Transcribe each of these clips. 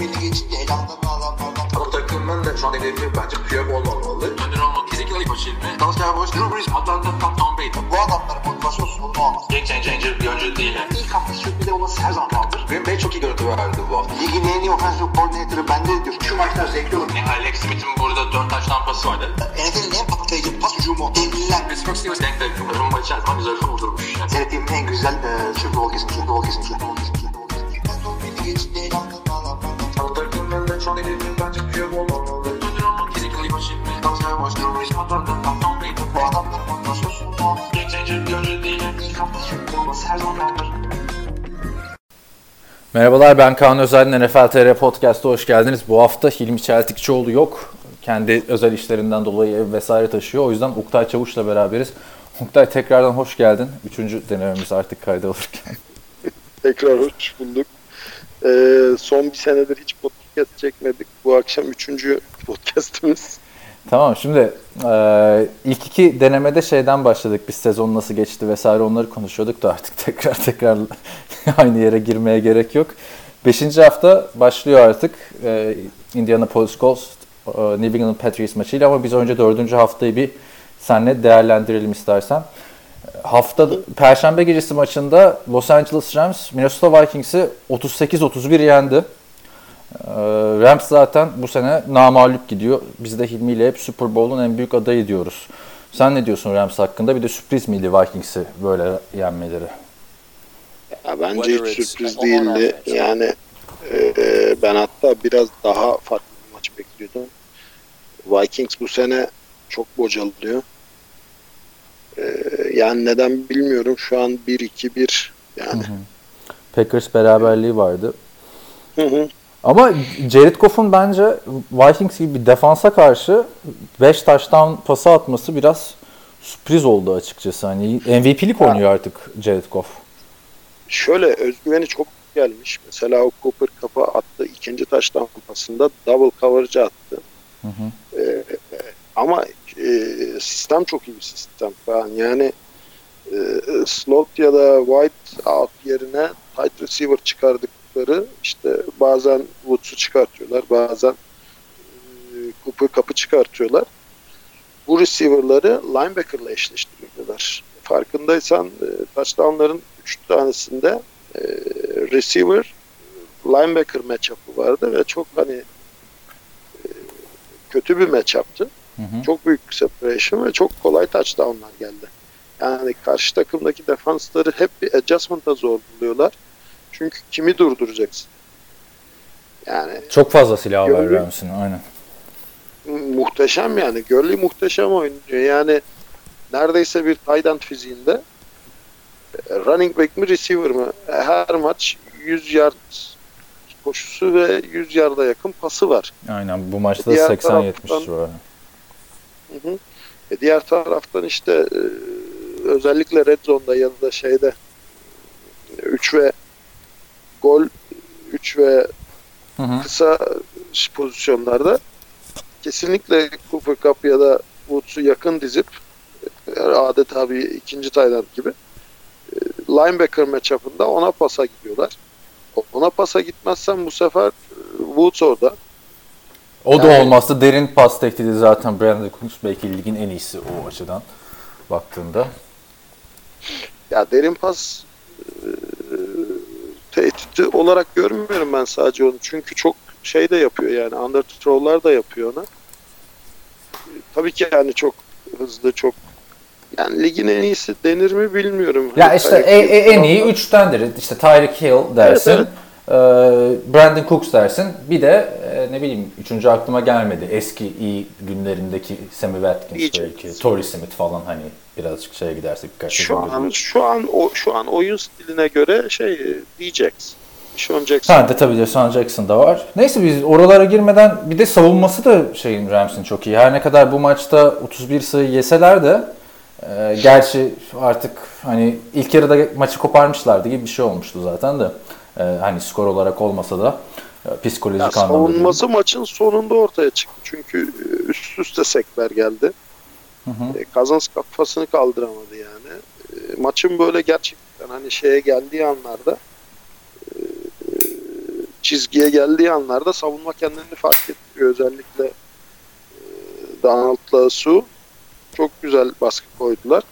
belli geçince elamdan alanlardan. Bu takımın da şu an hedefi bence Piyok olmamalı. Önder olmak kesinlikle ilk başı ilmi. Dallas Cowboys, Drew Brees, Atlanta, Tom, Tom Brady. Bu adamların motivasyon sorunu olmaz. Game changer bir oyuncu değil. yani. İlk hafta sürpriz olması her zaman vardır. Green Bay çok iyi görüntü verdi bu hafta. Ligin en iyi offensive coordinator'ı bende diyor. Şu maçlar zevkli olur. Yani Alex Smith'in burada 4 taş tampası vardı. NFL'in en patlayıcı pas hücumu. Devliler. Pittsburgh Steelers denk denk. Rumba içerisinde güzel vurdurmuş. Yani. Seyrettiğim en güzel e, Super Bowl kesinlikle. Super Bowl kesinlikle. Şu an olmamalı. Tom Brady. Bu değil. her zaman. Merhabalar ben Kaan Özel, NFL TR Podcast'a hoş geldiniz. Bu hafta Hilmi Çeltikçioğlu yok. Kendi özel işlerinden dolayı ev vesaire taşıyor. O yüzden Uktay Çavuş'la beraberiz. Uktay tekrardan hoş geldin. Üçüncü denememiz artık kayda alırken. Tekrar hoş bulduk. Ee, son bir senedir hiç podcast çekmedik. Bu akşam üçüncü podcastimiz. Tamam şimdi e, ilk iki denemede şeyden başladık. Biz sezon nasıl geçti vesaire onları konuşuyorduk da artık tekrar tekrar aynı yere girmeye gerek yok. Beşinci hafta başlıyor artık. E, Indianapolis Colts, e, New England Patriots maçıyla ama biz önce dördüncü haftayı bir seninle değerlendirelim istersen. Hafta Perşembe gecesi maçında Los Angeles Rams Minnesota Vikings'i 38-31 yendi. Ee, Rams zaten bu sene namağlup gidiyor. Biz de Hilmi ile hep Super Bowl'un en büyük adayı diyoruz. Sen ne diyorsun Rams hakkında? Bir de sürpriz miydi Vikings'i böyle yenmeleri? Ya bence hiç sürpriz değildi. Yani e, ben hatta biraz daha farklı bir maç bekliyordum. Vikings bu sene çok bocalıyor. E, yani neden bilmiyorum. Şu an 1-2-1 yani. Packers beraberliği vardı. Hı hı. Ama Jared Goff'un bence Vikings gibi bir defansa karşı 5 taştan pası atması biraz sürpriz oldu açıkçası. Hani MVP'lik oynuyor artık Jared Goff. Şöyle özgüveni çok gelmiş. Mesela o Cooper kafa attı. ikinci taştan pasında double coverage attı. Hı hı. Ee, ama e, sistem çok iyi bir sistem falan. Yani e, slot ya da wide out yerine tight receiver çıkardıkları işte bazen Woods'u çıkartıyorlar. Bazen e, Cooper kapı çıkartıyorlar. Bu receiver'ları linebacker'la eşleştiriyorlar. Farkındaysan e, touchdown'ların 3 tanesinde e, receiver linebacker matchup'ı vardı ve çok hani kötü bir matchup'tı. Hı hı. Çok büyük bir separation ve çok kolay touchdown'lar geldi. Yani karşı takımdaki defansları hep bir adjustment'a zorluyorlar. Çünkü kimi durduracaksın? Yani Çok fazla silah var Gördüm. Rams'in aynen. muhteşem yani. Gurley muhteşem oynuyor. Yani neredeyse bir tight end fiziğinde e, running back mi receiver mı? E, Her maç 100 yard koşusu ve 100 yarda yakın pası var. Aynen bu maçta da Diğer 80-70 taraftan- var. Hı hı. E diğer taraftan işte özellikle red zone'da ya da şeyde 3 ve gol 3 ve Hı hı. kısa pozisyonlarda kesinlikle Cooper Cup ya da Woods'u yakın dizip e, adeta bir ikinci Tayland gibi e, linebacker matchup'ında ona pasa gidiyorlar. Ona pasa gitmezsen bu sefer e, Woods orada. O da Yani- olmazsa derin pas tehdidi zaten Brandon Cooks belki ligin en iyisi o açıdan baktığında. Ya derin pas e, tehdidi olarak görmüyorum ben sadece onu. Çünkü çok şey de yapıyor yani under throw'lar da yapıyor ona. Tabii ki yani çok hızlı çok yani ligin en iyisi denir mi bilmiyorum. Ya Hani işte e- e- en iyi falan. üçtendir. İşte Tyreek Hill dersin. Evet, e, Brandon Cooks dersin. Bir de e, ne bileyim üçüncü aklıma gelmedi. Eski iyi günlerindeki Sammy Watkins İyi belki. Torrey Smith falan hani birazcık şeye gidersek birkaç Şu an şu an o şu an oyun stiline göre şey diyeceksin. Sean Jackson. Ha de tabii Deshaun Jackson da var. Neyse biz oralara girmeden bir de savunması da şeyin Rams'in çok iyi. Her ne kadar bu maçta 31 sayı yeseler de e, gerçi artık hani ilk yarıda maçı koparmışlardı gibi bir şey olmuştu zaten de. E, hani skor olarak olmasa da e, psikolojik Ya anlamda. savunması maçın sonunda ortaya çıktı. Çünkü e, üst üste sekler geldi. Hı hı. E, Kazans kafasını kaldıramadı yani. E, Maçın böyle gerçekten hani şeye geldiği anlarda e, çizgiye geldiği anlarda savunma kendini fark ettiriyor. Özellikle e, Donald'la Su çok güzel baskı koydular.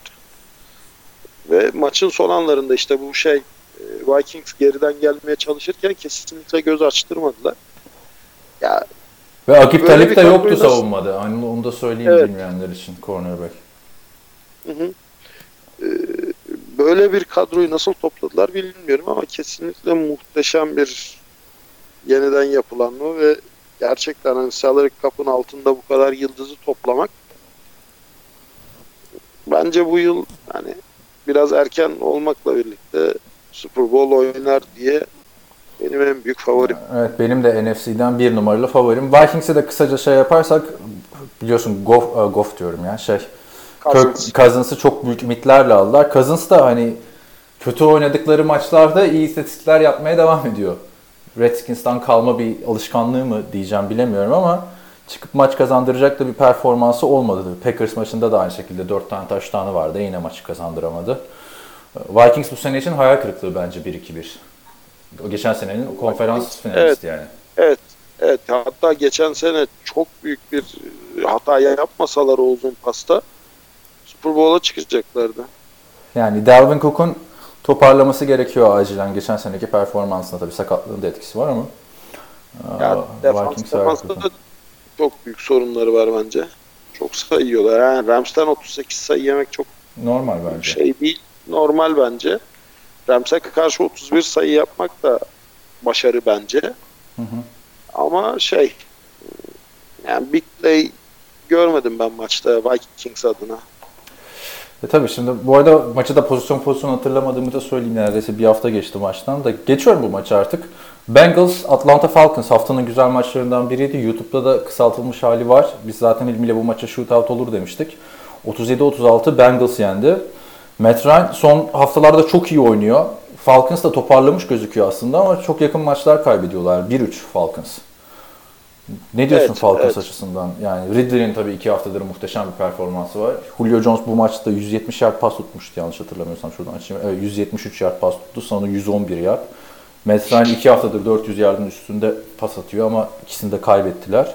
Ve maçın son anlarında işte bu şey Vikings geriden gelmeye çalışırken kesinlikle göz açtırmadılar. Ya Ve Akip Talip de yoktu nasıl- savunmada. Hani onu da söyleyeyim Evet. bilmeyenler için cornerback. Hı hı. Ee, böyle bir kadroyu nasıl topladılar bilmiyorum ama kesinlikle muhteşem bir yeniden yapılanma ve gerçekten hani salary cap'ın altında bu kadar yıldızı toplamak bence bu yıl hani biraz erken olmakla birlikte Super Bowl oynar diye benim en büyük favorim. Evet benim de NFC'den bir numaralı favorim. Vikings'e de kısaca şey yaparsak biliyorsun Goff, e, Goff diyorum ya şey Cousins. Kirk Cousins'ı çok büyük ümitlerle aldılar. Cousins da hani kötü oynadıkları maçlarda iyi istatistikler yapmaya devam ediyor. Redskins'tan kalma bir alışkanlığı mı diyeceğim bilemiyorum ama çıkıp maç kazandıracak da bir performansı olmadı. Packers maçında da aynı şekilde 4 tane taştanı vardı. Yine maçı kazandıramadı. Vikings bu sene için hayal kırıklığı bence 1-2-1. O geçen senenin konferans finalisti yani. Evet. Evet. Hatta geçen sene çok büyük bir hata yapmasalar o uzun pasta Super Bowl'a çıkacaklardı. Yani Dalvin Cook'un toparlaması gerekiyor acilen. Geçen seneki performansında tabii sakatlığın da etkisi var ama. Ya Aa, defans, defansta da çok büyük sorunları var bence. Çok sayı yiyorlar. Yani Rams'ten 38 sayı yemek çok Normal bence. şey değil. Normal bence. Rams'e karşı 31 sayı yapmak da başarı bence. Hı hı. Ama şey yani big play görmedim ben maçta Vikings adına. E tabii şimdi bu arada maçı da pozisyon pozisyon hatırlamadığımı da söyleyeyim neredeyse bir hafta geçti maçtan da. Geçiyorum bu maçı artık. Bengals Atlanta Falcons haftanın güzel maçlarından biriydi. YouTube'da da kısaltılmış hali var. Biz zaten ilmiyle bu maça shootout olur demiştik. 37-36 Bengals yendi. Matt Ryan son haftalarda çok iyi oynuyor. Falcons da toparlamış gözüküyor aslında ama çok yakın maçlar kaybediyorlar. 1-3 Falcons. Ne diyorsun Evet, Falcons evet. açısından? Yani Ridley'in tabii iki haftadır muhteşem bir performansı var. Julio Jones bu maçta 170 yard pas tutmuştu yanlış hatırlamıyorsam şuradan açayım. Evet 173 yard pas tuttu. Sonra 111 yard. Matt Ryan iki haftadır 400 yardın üstünde pas atıyor ama ikisini de kaybettiler.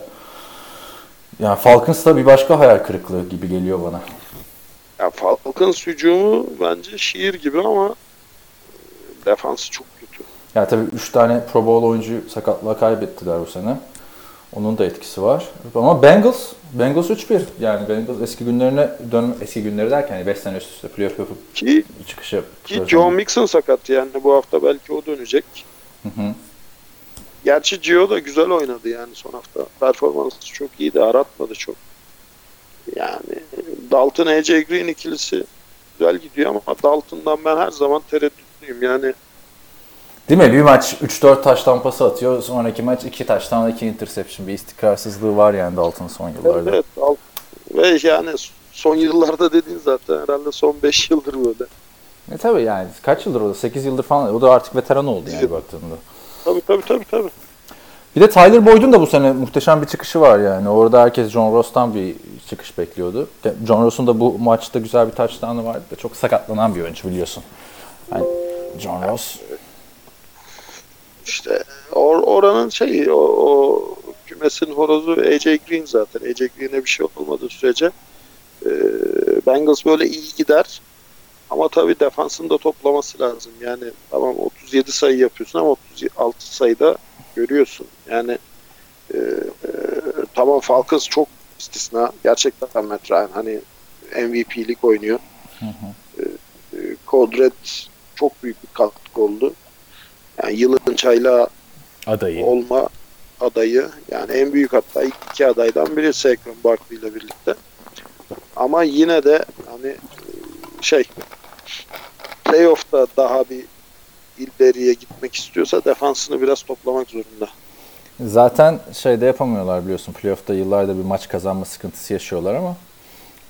Yani Falcons da bir başka hayal kırıklığı gibi geliyor bana. Ya Falcons hücumu bence şiir gibi ama defansı çok kötü. Yani tabii 3 tane Pro Bowl oyuncuyu sakatlığa kaybettiler bu sene. Onun da etkisi var. Ama Bengals, Bengals 3-1. Yani Bengals eski günlerine dön eski günleri derken 5 sene üst üste playoff yapıp Ki, çıkış yap. ki John Mixon sakat yani bu hafta belki o dönecek. Hı hı. Gerçi Gio da güzel oynadı yani son hafta. Performansı çok iyiydi. Aratmadı çok. Yani Dalton AJ Green ikilisi güzel gidiyor ama Dalton'dan ben her zaman tereddütlüyüm. Yani Değil mi? Bir maç 3-4 taş tampası atıyor. Sonraki maç 2 taştan 2 interception. Bir istikrarsızlığı var yani Dalton son evet, yıllarda. evet Dal- ve yani son yıllarda dediğin zaten herhalde son 5 yıldır böyle. E tabii yani kaç yıldır o da? 8 yıldır falan. O da artık veteran oldu yani baktığında. Tabii tabii tabii tabii. Bir de Tyler Boyd'un da bu sene muhteşem bir çıkışı var yani. Orada herkes John Ross'tan bir çıkış bekliyordu. John Ross'un da bu maçta güzel bir touchdown'ı vardı da çok sakatlanan bir oyuncu biliyorsun. Yani John Ross İşte or, oranın şeyi o, o kümesin horozu AJ Green zaten. AJ Green'e bir şey olmadığı sürece e, Bengals böyle iyi gider. Ama tabii defansın da toplaması lazım. Yani tamam 37 sayı yapıyorsun ama 36 sayıda görüyorsun. Yani e, e, tamam Falcons çok istisna. Gerçekten Matt Ryan hani MVP'lik oynuyor. E, e, Kodret çok büyük bir katkı oldu. Yani yılın çaylağı adayı. olma adayı. Yani en büyük hatta ilk iki adaydan biri Saquon Barkley ile birlikte. Ama yine de hani e, şey playoff'ta daha bir ileriye gitmek istiyorsa defansını biraz toplamak zorunda. Zaten şeyde yapamıyorlar biliyorsun. Playoff'ta yıllarda bir maç kazanma sıkıntısı yaşıyorlar ama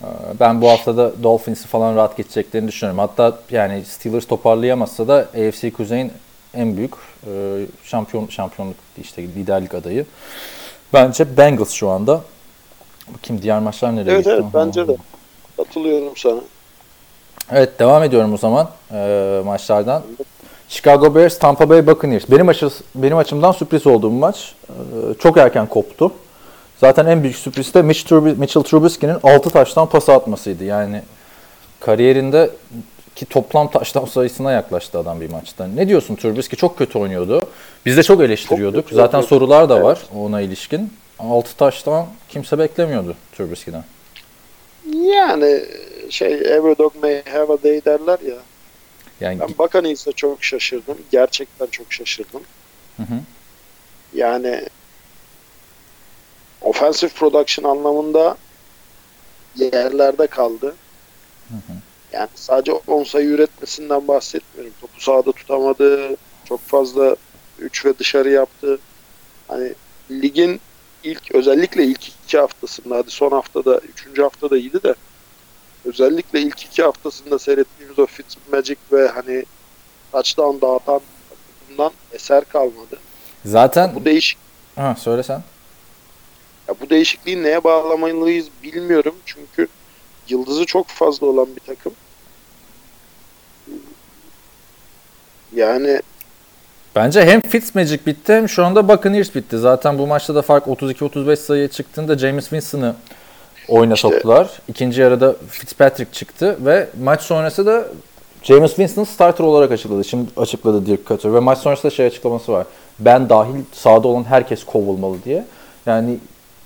e, ben bu haftada Dolphins'i falan rahat geçeceklerini düşünüyorum. Hatta yani Steelers toparlayamazsa da AFC Kuzey'in en büyük e, şampiyon şampiyonluk işte liderlik adayı. Bence Bengals şu anda. Bakayım diğer maçlar nereye Evet gitti? evet bence de. Katılıyorum sana. Evet devam ediyorum o zaman e, maçlardan. Chicago Bears, Tampa Bay Buccaneers. Benim, açı, benim açımdan sürpriz olduğum maç. Ee, çok erken koptu. Zaten en büyük sürpriz de Mitch Trubis- Mitchell Trubisky'nin 6 taştan pas atmasıydı. Yani kariyerinde ki toplam taştan sayısına yaklaştı adam bir maçta. Ne diyorsun Trubisky çok kötü oynuyordu. Biz de çok eleştiriyorduk. Çok kötü Zaten oynuyordu. sorular da Evet. var ona ilişkin. 6 taştan kimse beklemiyordu Trubisky'den. Yani şey every dog may have a day derler ya. Yani Ben Buccaneers'e çok şaşırdım. Gerçekten çok şaşırdım. Hı hı. Yani offensive production anlamında yerlerde kaldı. Yani sadece 10 sayı üretmesinden bahsetmiyorum. Topu sahada tutamadı. Çok fazla 3 ve dışarı yaptı. Hani ligin ilk özellikle ilk iki haftasında hadi son haftada üçüncü haftada iyiydi de özellikle ilk iki haftasında seyrettiğimiz o Fitzmagic ve hani touchdown dağıtan takımdan eser kalmadı. zaten Bu değişik ha söyle sen. ya bu değişikliği neye bağlamalıyız bilmiyorum çünkü yıldızı çok fazla olan bir takım. Yani Bence hem Fitzmagic bitti hem şu anda Buccaneers bitti. Zaten bu maçta da fark 32-35 sayıya çıktığında James Winston'ı oyuna İşte- soktular. İkinci yarıda Fitzpatrick çıktı ve maç sonrası da James Winston starter olarak açıkladı. Şimdi açıkladı Dirk Cutter ve maç sonrası da şey açıklaması var. Ben dahil sahada olan herkes kovulmalı diye. Yani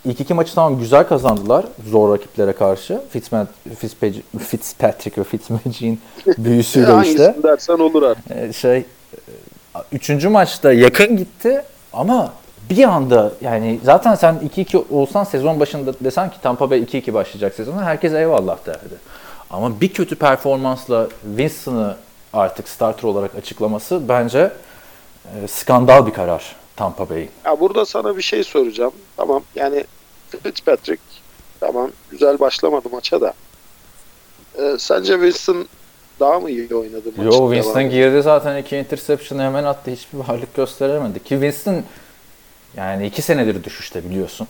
ilk iki maçı tamam güzel kazandılar zor rakiplere karşı. Fitzman, Fitzpatrick, Fitzpatrick ve Fitzmagic'in büyüsüyle işte. hangisini dersen olur artık. Ee, şey e, üçüncü maçta yakın gitti ama bir anda yani zaten sen 2-2 olsan sezon başında desen ki Tampa Bay 2-2 başlayacak sezona herkes eyvallah derdi. Ama bir kötü performansla Winston'ı artık starter olarak açıklaması bence e, skandal bir karar Tampa Bay'in. Ya burada sana bir şey soracağım. Tamam yani Fitzpatrick tamam güzel başlamadı maça da. Ee, sence Wilson daha mı iyi oynadı maçın Yo Winston girdi zaten iki interception hemen attı. Hiçbir varlık gösteremedi. Ki Winston yani iki senedir düşüşte biliyorsun.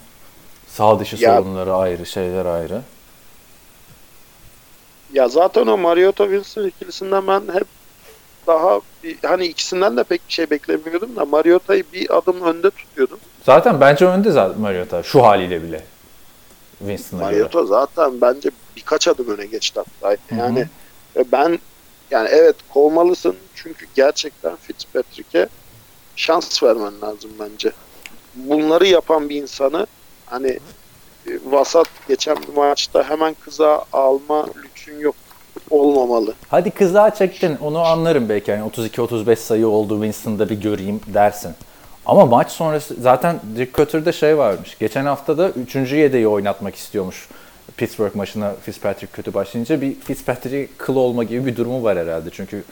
Sağ dışı Ya- sorunları ayrı, şeyler ayrı. Ya zaten o Mariota Wilson ikilisinden ben hep daha bir, hani ikisinden de pek bir şey beklemiyordum da Mariota'yı bir adım önde tutuyordum. Zaten bence önde zaten Mariota şu haliyle bile. Winston'a göre. Mariota zaten bence birkaç adım öne geçti hatta. Yani ve ben yani evet kovmalısın çünkü gerçekten Fitzpatrick'e şans vermen lazım bence. Bunları yapan bir insanı hani e, vasat geçen bir maçta hemen kıza alma lüksün yok olmamalı. Hadi kızağa çektin onu anlarım belki. Yani 32-35 sayı oldu Winston'da bir göreyim dersin. Ama maç sonrası zaten Dirk Cutter'da şey varmış. Geçen hafta da 3. yedeği oynatmak istiyormuş. Pittsburgh maçına Fitzpatrick kötü başlayınca bir Fitzpatrick kıl olma gibi bir durumu var herhalde. Çünkü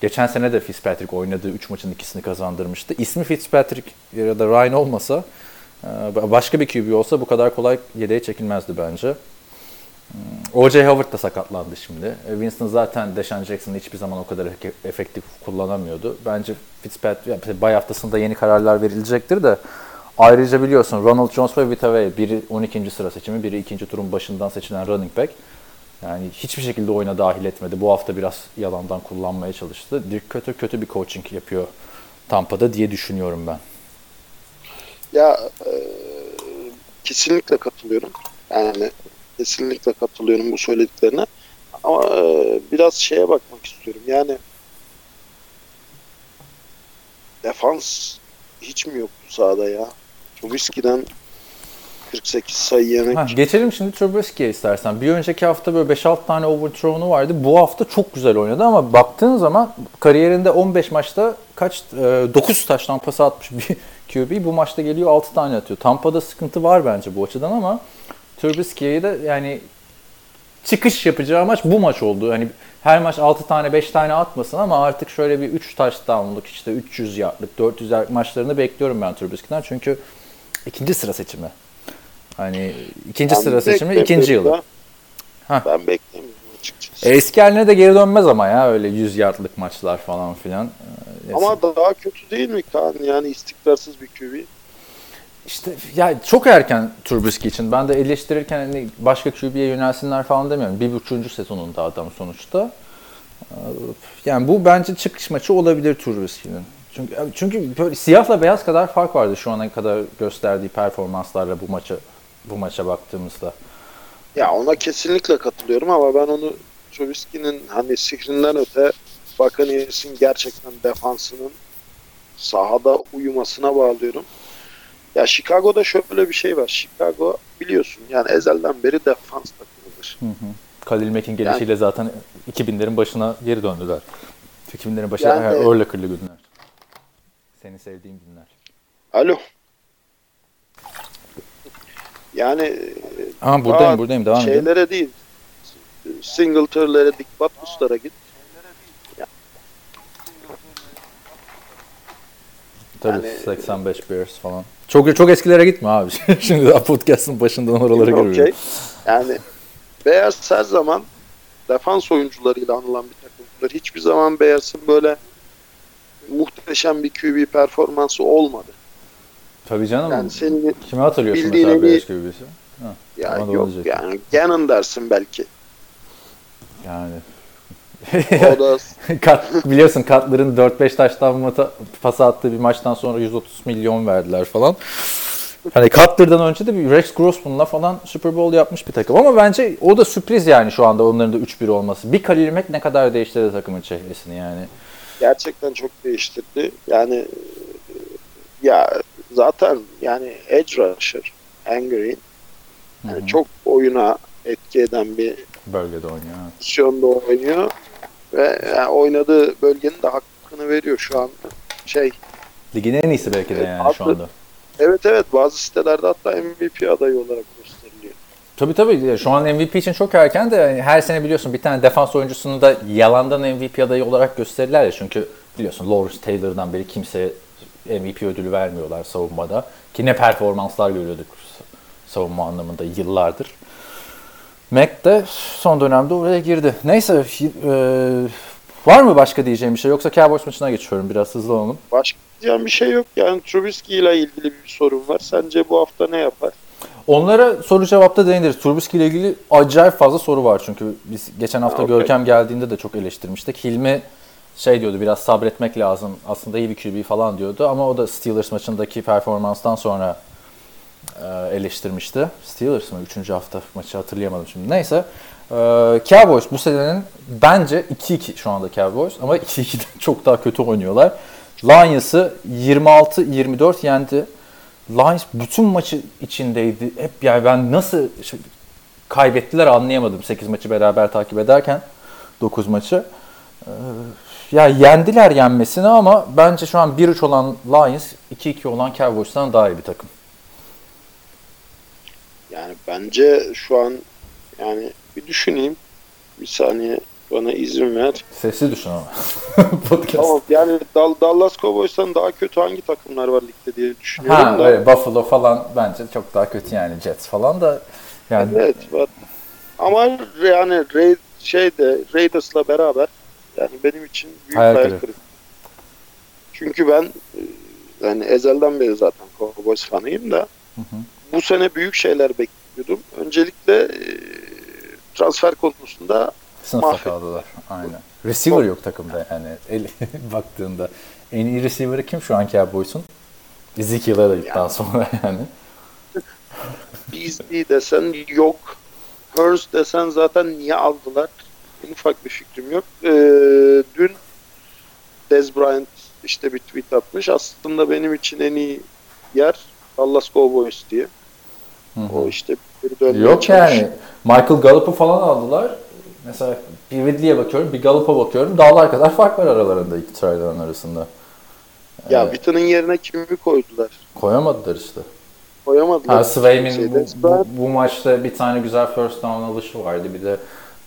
geçen sene de Fitzpatrick oynadığı 3 maçın ikisini kazandırmıştı. İsmi Fitzpatrick ya da Ryan olmasa e, başka bir QB olsa bu kadar kolay yedeğe çekilmezdi bence. O.J. Howard da sakatlandı şimdi. E, Winston zaten Deshaun Jackson'ı hiçbir zaman o kadar ef- efektif kullanamıyordu. Bence Fitzpatrick, yani bay haftasında yeni kararlar verilecektir de ayrıca biliyorsun Ronald Jones ve Vita Vea biri 12. sıra seçimi, biri ikinci turun başından seçilen running back. Yani hiçbir şekilde oyuna dahil etmedi. Bu hafta biraz yalandan kullanmaya çalıştı. Dirk kötü kötü bir coaching yapıyor Tampa'da diye düşünüyorum ben. Ya e, kesinlikle katılıyorum. Yani kesinlikle katılıyorum bu söylediklerine. Ama e, biraz şeye bakmak istiyorum. Yani defans hiç mi yoktu sahada ya? Trubisky'den 48 sayı yemek. Ha, geçelim şimdi Trubisky'ye istersen. Bir önceki hafta böyle 5-6 tane overthrow'unu vardı. Bu hafta çok güzel oynadı ama baktığın zaman kariyerinde 15 maçta kaç e, 9 taştan pas atmış bir QB. Bu maçta geliyor 6 tane atıyor. Tampa'da sıkıntı var bence bu açıdan ama Trubisky'ye de yani çıkış yapacağı maç bu maç oldu. Hani her maç 6 tane 5 tane atmasın ama artık şöyle bir 3 touchdown'luk işte 300 yardlık 400 yardlık maçlarını bekliyorum ben Trubisky'den. Çünkü ikinci sıra seçimi. Hani ikinci Ben sıra seçimi ikinci yılı. Ben beklemiyorum açıkçası. Eski haline de geri dönmez ama ya öyle 100 yardlık maçlar falan filan. Ee, Ama daha kötü değil mi Kaan? Yani istikrarsız bir QB. İşte ya çok erken Trubisky için. Ben de eleştirirken hani başka QB'ye yönelsinler falan demiyorum. Bir buçuğuncu sezonunda adam sonuçta. Yani bu bence çıkış maçı olabilir Trubisky'nin. Çünkü çünkü böyle siyahla beyaz kadar fark vardı şu ana kadar gösterdiği performanslarla bu maça bu maça baktığımızda. Ya ona kesinlikle katılıyorum ama ben onu Trubisky'nin hani sihrinden öte Buccaneers'in gerçekten defansının sahada uyumasına bağlıyorum. Ya Chicago'da şöyle bir şey var. Chicago biliyorsun yani ezelden beri defans takımıdır. Hı hı. Khalil Mack'in gelişiyle zaten 2000'lerin başına geri döndüler. 2000'lerin başına Yani- yani, Urlacher'lı günler. Seni sevdiğim günler. Alo. Yani Aa buradayım buradayım devam edin. şeylere değil. Singleton'lara, Dick Butkus'lara git. Tabii yani- 85 Bears falan. Çok çok eskilere gitme abi. Şimdi daha podcast'ın başından oralara Okey. giriyorum. Yani Beyaz her zaman defans oyuncularıyla anılan bir takımdır. Hiçbir zaman Beyaz'ın böyle muhteşem bir QB performansı olmadı. Tabii canım. Yani senin Kimi hatırlıyorsun mesela iyi- Bears gibi birisi? Ha, ya yok olacak. yani Gannon dersin belki. Yani. O da Kat, biliyorsun Katlar'ın 4-5 taştan pas attığı bir maçtan sonra 130 milyon verdiler falan. Hani Cutler'dan önce de bir Rex Grossman'la falan Super Bowl yapmış bir takım. Ama bence o da sürpriz yani şu anda onların da 3-1 olması. Bir Khalil Mack ne kadar değiştirdi takımın çehresini yani. gerçekten çok değiştirdi. Yani ya zaten yani edge rusher Angry yani çok oyuna etki eden bir Bölgede oynuyor. pozisyonda oynuyor ve yani oynadığı bölgenin de hakkını veriyor şu an. Şey, Ligin en iyisi belki de yani şu Haklı. anda. evet evet bazı sitelerde hatta MVP adayı olarak gösteriliyor. Tabii tabii. Şu an MVP için çok erken de yani her sene biliyorsun bir tane defans oyuncusunu da yalandan MVP adayı olarak gösterirler ya. Çünkü biliyorsun Lawrence Taylor'dan beri kimseye MVP ödülü vermiyorlar savunmada. Ki ne performanslar görüyorduk savunma anlamında yıllardır. Mac de son dönemde oraya girdi. Neyse e, var mı başka diyeceğim bir şey yoksa Cowboys maçına geçiyorum biraz hızlı olalım. Başka diyeceğim bir şey yok. Yani Trubisky ile ilgili bir sorun var. Sence bu hafta ne yapar? Onlara soru cevapta değiniriz. Trubisky ile ilgili acayip fazla soru var çünkü biz geçen hafta Ha, okey. Görkem geldiğinde de çok eleştirmiştik. Hilmi şey diyordu biraz sabretmek lazım. Aslında iyi bir QB falan diyordu ama o da Steelers maçındaki performanstan sonra e, eleştirmişti. Steelers mı? Üçüncü hafta maçı hatırlayamadım şimdi. Neyse. E, Cowboys bu senenin bence 2-2 şu anda Cowboys ama 2-2'den çok daha kötü oynuyorlar. Lions'ı 26-24 yendi. Lions bütün maçı içindeydi. Hep yani ben nasıl kaybettiler anlayamadım 8 maçı beraber takip ederken 9 maçı. Ee, ya yendiler yenmesine ama bence şu an 1-3 olan Lions 2-2 olan Cowboys'tan daha iyi bir takım. Yani bence şu an yani bir düşüneyim. Bir saniye bana izin ver. Sessiz düşün ama. Podcast. Tamam yani Dal- Dallas Cowboys'tan daha kötü hangi takımlar var ligde diye düşünüyorum Ha, da. öyle Buffalo falan bence çok daha kötü yani Jets falan da yani Evet var. Ama yani Ra- şeyde Raiders'la beraber yani benim için büyük Hayal hayal, kırıklığı. Çünkü ben e, yani ezelden beri zaten Cowboys fanıyım da bu sene büyük şeyler bekliyordum. Öncelikle e, transfer konusunda sınıfta kaldılar. Aynen. Receiver yok takımda yani el, baktığında. En iyi receiver'ı kim şu an Cowboys'un? Ezekiel Elliott'tan sonra yani. Beasley desen yok. Hurst desen zaten niye aldılar? En ufak bir fikrim yok. Ee, dün Dez Bryant işte bir tweet atmış. Aslında benim için en iyi yer Dallas Cowboys diye. O işte bir dönmeye Yok çalışıyor. yani. Michael Gallup'u falan aldılar. Mesela bir Ridley'e bakıyorum, bir Gallup'a bakıyorum. Dağlar kadar fark var aralarında iki tryların arasında. Ya Evet. Witten'ın yerine kimi koydular? Koyamadılar işte. Koyamadılar. Ha, Swaim'in Şey, bu, bu, bu maçta bir tane güzel first down alışı vardı. Bir de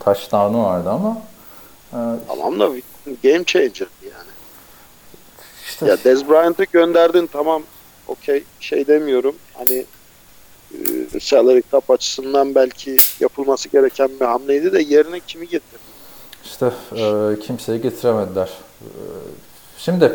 touchdown'u vardı ama e, Tamam da game changer yani. işte Ya Dez Bryant'ı gönderdin tamam okey şey demiyorum hani e, salary cap açısından belki yapılması gereken bir hamleydi de yerine kimi getir? İşte e, kimseyi getiremediler. E, şimdi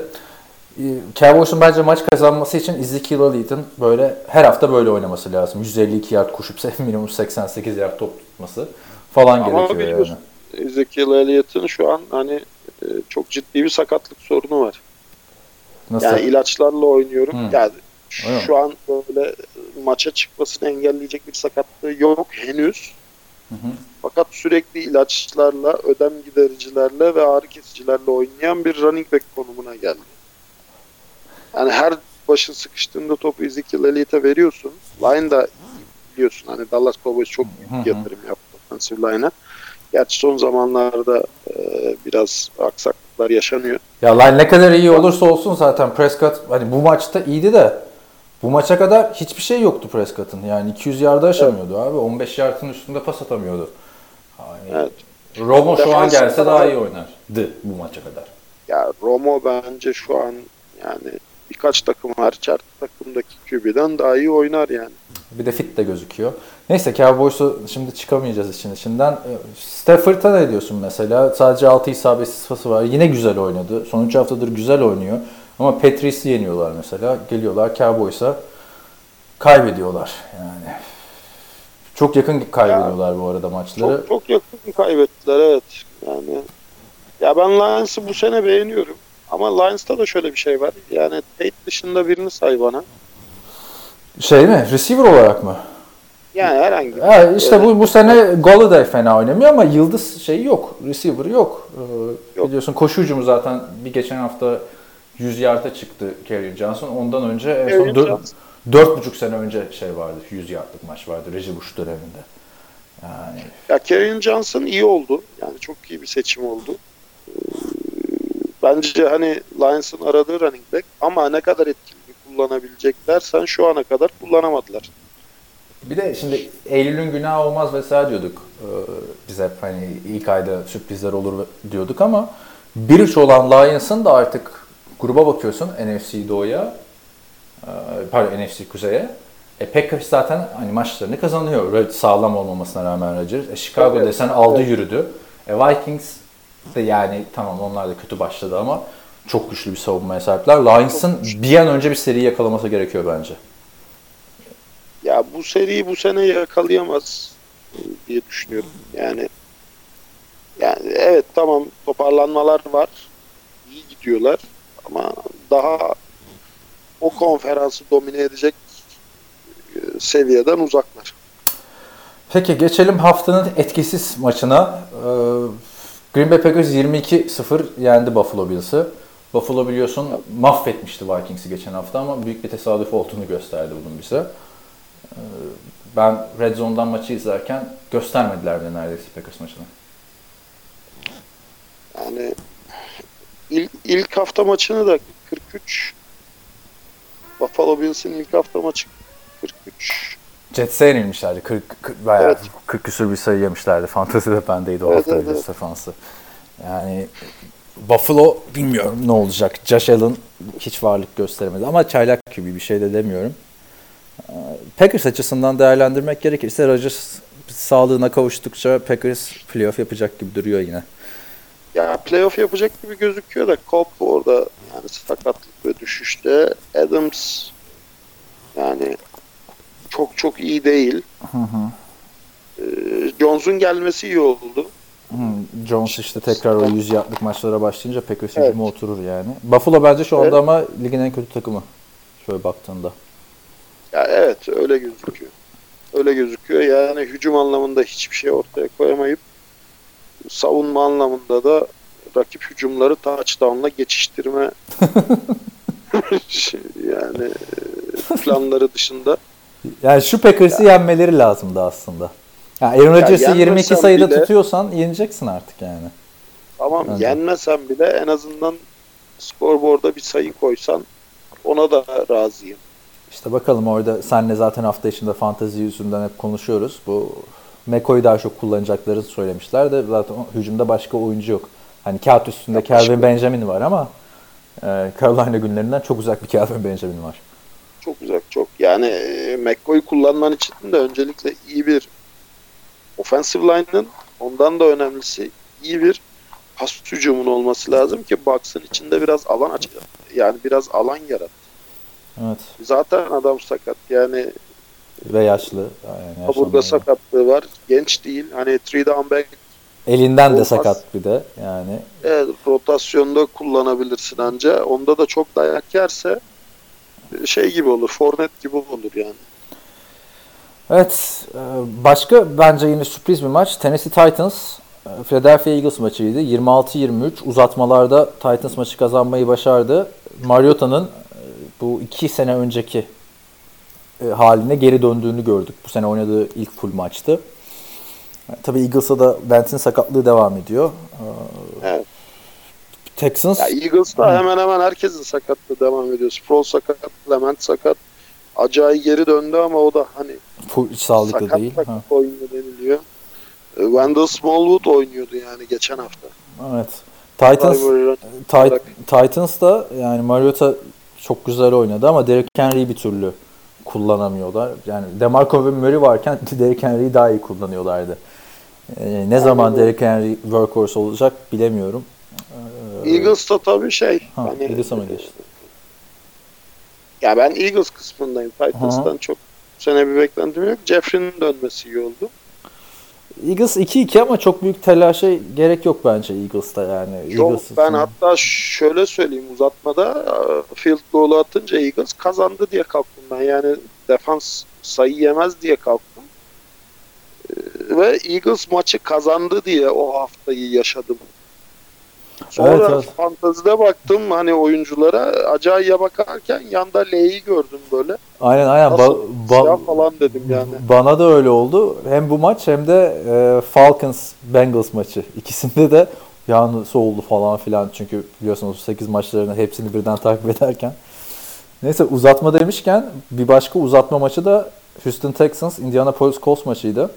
e, Cowboys'un bence maç kazanması için Ezekiel Elliott'ın böyle her hafta böyle oynaması lazım. 152 yard koşup minimum 88 yard top tutması falan Ama gerekiyor biliyorsun, yani. Ezekiel Elliott'ın şu an hani e, çok ciddi bir sakatlık sorunu var. Nasıl? Yani ilaçlarla oynuyorum. Hı. Yani Öyle mi? şu an böyle maça çıkmasını engelleyecek bir sakatlığı yok henüz. Hı hı. Fakat sürekli ilaçlarla, ödem gidericilerle ve ağrı kesicilerle oynayan bir running back konumuna geldi. Yani her başın sıkıştığında topu Ezekiel Elliott'a veriyorsun. Line da biliyorsun hani Dallas Cowboys çok büyük yatırım yaptı line'a. Gerçi son zamanlarda e, biraz aksaklıklar yaşanıyor. Ya line ne kadar iyi olursa olsun zaten Prescott hani bu maçta iyiydi de bu maça kadar hiçbir şey yoktu Prescott'ın. Yani 200 yarda aşamıyordu abi. 15 yardın üstünde pas atamıyordu. Yani Evet. Romo şu an gelse daha iyi oynardı bu maça kadar. Ya Romo bence şu an yani birkaç takım her takımdaki QB'den daha iyi oynar yani. Bir de fit de gözüküyor. Neyse Cowboys'u şimdi çıkamayacağız işin içinden. Ee, Stafford'a ne diyorsun mesela? Sadece 6 isabetsiz pası var. Yine güzel oynadı. Son 3 haftadır güzel oynuyor. Ama Patrice'i yeniyorlar mesela. Geliyorlar Cowboys'a kaybediyorlar yani. Çok yakın kaybediyorlar bu arada maçları. Çok çok yakın kaybettiler evet. Yani ya ben Lions'ı bu sene beğeniyorum. Ama Lions'ta da şöyle bir şey var. Yani Tate dışında birini say bana. Şey mi? Receiver olarak mı? Yani herhangi bir. Ha, işte bu bu sene Golladay fena oynamıyor ama yıldız şeyi yok. Receiver yok. Ee, Yok. Biliyorsun koşu hücumu zaten bir geçen hafta 100 yarda çıktı Kerry Johnson. Ondan önce en son Kerryon dört- Johnson. dört buçuk sene önce şey vardı. 100 yardlık maç vardı Reggie Bush döneminde. Yani Ya Kerryon Johnson iyi oldu. Yani çok iyi bir seçim oldu. Ee, Bence hani Lions'ın aradığı running back ama ne kadar etkili kullanabileceklersen şu ana kadar kullanamadılar. Bir de şimdi Eylül'ün günahı olmaz vesaire diyorduk. Ee, Biz hep hani ilk ayda sürprizler olur diyorduk ama 1-3 olan Lions'ın da artık gruba bakıyorsun NFC Doğu'ya Ee, pardon NFC Kuzey'e. E Packers zaten hani maçlarını kazanıyor. Böyle sağlam olmamasına rağmen Rodgers. E Chicago Evet. desen aldı yürüdü. E Vikings de yani tamam onlar da kötü başladı ama çok güçlü bir savunmaya sahipler. Lions'ın bir an önce bir seri yakalaması gerekiyor bence. Ya bu seriyi bu sene yakalayamaz diye düşünüyorum. Yani yani evet tamam toparlanmalar var. İyi gidiyorlar ama daha o konferansı domine edecek e, seviyeden uzaklar. Peki geçelim haftanın etkisiz maçına. Ee, Green Bay Packers 22-0 yendi Buffalo Bills'ı. Buffalo biliyorsun mahvetmişti Vikings'i geçen hafta ama büyük bir tesadüf olduğunu gösterdi bunun bize. Ee, Ben Red Zone'dan maçı izlerken göstermediler bile neredeyse Packers maçını. Yani ilk, ilk hafta maçını da 43 Buffalo Bills'in ilk hafta maçı 43 Jets'e yenilmişlerdi. 40, 40 bayağı Evet. 40 küsur bir sayı yemişlerdi. Fantasy'de bendeydi o Evet, hafta evet, evet. defansı. Yani Buffalo bilmiyorum ne olacak. Josh Allen hiç varlık gösteremedi ama çaylak gibi bir şey de demiyorum. Packers açısından değerlendirmek gerekirse Rodgers sağlığına kavuştukça Packers playoff yapacak gibi duruyor yine. Ya playoff yapacak gibi gözüküyor da Cobb orada yani sakatlık ve düşüşte Adams yani çok çok iyi değil. Ee, Jones'un gelmesi iyi oldu. Hmm, Jones işte tekrar o 100 yardlık maçlara başlayınca Packers Evet. oturur yani. Buffalo bence şu anda Evet. ama ligin en kötü takımı. Şöyle baktığında. Ya evet öyle gözüküyor. Öyle gözüküyor. Yani hücum anlamında hiçbir şey ortaya koyamayıp savunma anlamında da rakip hücumları touchdown'la geçiştirme şey, yani e, planları dışında Yani şu Packers'ı yenmeleri lazımdı aslında. Ya Aaron Rodgers'ı yenmesen 22 sayıda bile- tutuyorsan yeneceksin artık yani. Tamam Bence. yenmesen bile en azından scoreboard'a bir sayı koysan ona da razıyım. İşte bakalım orada senle zaten hafta içinde fantezi yüzünden hep konuşuyoruz. Bu McCoy'u daha çok kullanacaklarını söylemişler de zaten hücumda başka oyuncu yok. Hani kağıt üstünde Calvin Benjamin var ama e, Carolina günlerinden çok uzak bir Calvin Benjamin var. Çok uzak çok. Yani e, McCoy'u kullanman için de öncelikle iyi bir offensive line'ın ondan da önemlisi iyi bir pas hücumun olması lazım ki box'ın içinde biraz alan aç yani biraz alan yarat. Evet. Zaten adam sakat. Yani Ve yaşlı. Yani kaburga sakatlığı var. Genç değil. Hani three down back Elinden de Olmaz. sakat bir de yani. Evet, rotasyonda kullanabilirsin anca. Onda da çok dayak yerse şey gibi olur, Fornet gibi olur yani. Evet, e, başka bence yine sürpriz bir maç. Tennessee Titans, e, Philadelphia Eagles maçıydı. 26-23 uzatmalarda Titans maçı kazanmayı başardı. Mariota'nın bu iki sene önceki e, haline geri döndüğünü gördük. Bu sene oynadığı ilk full maçtı. E, Tabii Eagles'a da Bentz'in sakatlığı devam ediyor. E, Evet. Texans Ya Eagles'ta hemen hemen herkesin sakatlığı devam ediyor. Sproul sakat, Clement sakat. Acayip geri döndü ama o da hani full sağlıklı sakat değil. sakat oynuyor deniliyor. E, Wendell Smallwood oynuyordu yani geçen hafta. Evet. Titans. Titans da yani Mariota çok güzel oynadı ama Derrick Henry'i bir türlü kullanamıyorlar. Yani DeMarco ve Murray varken Derrick Henry'i daha iyi kullanıyorlardı. Ee, ne zaman. Derrick Henry workhorse olacak bilemiyorum. Ee, Eagles'ta tabii şey. ha, hani, Eagles'a mı geçti? Ya ben Eagles kısmındayım. Titans'tan çok sene bir beklentim yok. Jeffrey'nin dönmesi iyi oldu. Eagles 2-2 ama çok büyük telaşa gerek yok bence Eagles'ta yani. Yok Eagles ben hatta şöyle söyleyeyim uzatmada e, field goal'u atınca Eagles kazandı diye kalktım ben. Yani defans sayı yemez diye kalktım. E, Ve Eagles maçı kazandı diye o haftayı yaşadım. Sonra Evet, evet. fantazide baktım hani oyunculara acayip bakarken yanda L'yi gördüm böyle. Aynen aynen. Nasıl Ba- ba- falan dedim yani. Bana da öyle oldu. Hem bu maç hem de e, Falcons Bengals maçı. İkisinde de yanlısı oldu falan filan. Çünkü biliyorsunuz 8 maçlarını hepsini birden takip ederken. Neyse uzatma demişken bir başka uzatma maçı da Houston Texans Indianapolis Colts maçıydı.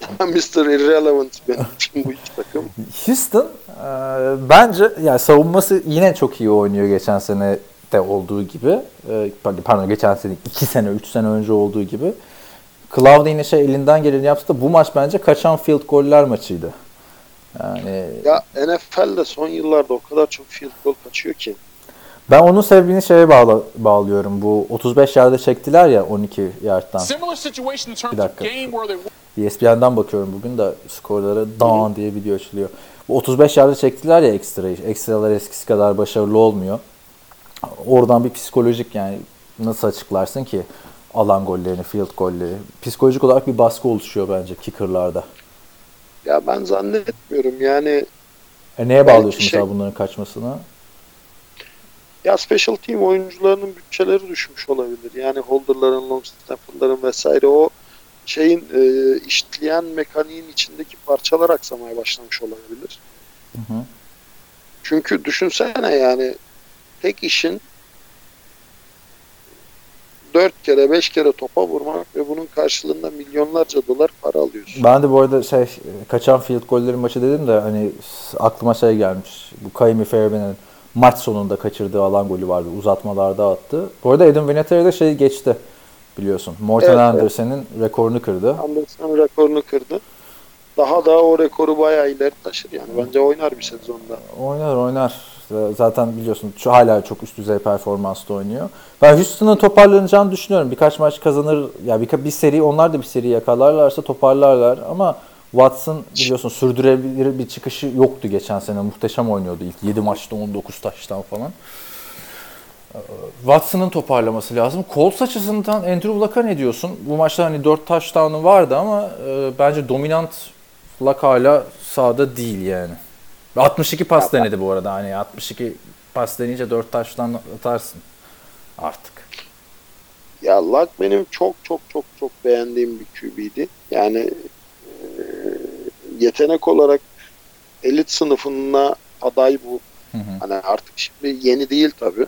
Mr. Irrelevant benim için bu iki takım. Houston e, bence yani savunması yine çok iyi oynuyor geçen sene de olduğu gibi. E, pardon geçen sene 2 sene 3 sene önce olduğu gibi. Cloud yine şey elinden geleni yaptı da bu maç bence kaçan field goller maçıydı. Yani Ya NFL'de son yıllarda o kadar çok field goal kaçıyor ki. ben onun sebebini şeye bağla, bağlıyorum. Bu 35 yerde çektiler ya 12 yardtan. Bir dakika. ESPN'den bakıyorum bugün de skorlara down diye video açılıyor. Bu 35 yerde çektiler ya ekstrayı. Ekstralar eskisi kadar başarılı olmuyor. Oradan bir psikolojik yani nasıl açıklarsın ki alan gollerini, field golleri. Psikolojik olarak bir baskı oluşuyor bence kicker'larda. Ya ben zannetmiyorum yani E neye bağlıyorsun şey- mesela bunların kaçmasına? ya special team oyuncularının bütçeleri düşmüş olabilir. Yani holderların, long snapper'ların vesaire o şeyin e, işleyen mekaniğin içindeki parçalar aksamaya başlamış olabilir. hı. Çünkü düşünsene yani tek işin dört kere beş kere topa vurmak ve bunun karşılığında milyonlarca dolar para alıyorsun. Ben de bu arada şey kaçan field golleri maçı dedim de hani aklıma şey gelmiş. Bu Kaimi Fairbairn'in maç sonunda kaçırdığı alan golü vardı. Uzatmalarda attı. Bu arada Adam Vinatieri de şey geçti biliyorsun. Morten Evet, evet. Anderson'ın rekorunu kırdı. Anderson rekorunu kırdı. Daha da o rekoru bayağı ileri taşır yani. Bence oynar bir sezonda. Oynar oynar. Zaten biliyorsun şu hala çok üst düzey performansla oynuyor. Ben Houston'ın toparlanacağını düşünüyorum. Birkaç maç kazanır. Ya bir, bir seri onlar da bir seri yakalarlarsa toparlarlar ama Watson biliyorsun sürdürebilir bir çıkışı yoktu geçen sene. Muhteşem oynuyordu ilk 7 maçta 19 taştan falan. Watson'ın toparlaması lazım. Colts açısından Andrew Luck'a ne diyorsun? Bu maçta hani 4 touchdown'u vardı ama e, bence dominant Luck hala sahada değil yani. 62 pas denedi bu arada. Hani 62 pas deneyince 4 taştan atarsın artık. Ya Luck benim çok çok çok çok beğendiğim bir QB'di. Yani e, yetenek olarak elit sınıfına aday bu. Hı hı. Hani artık şimdi yeni değil tabii.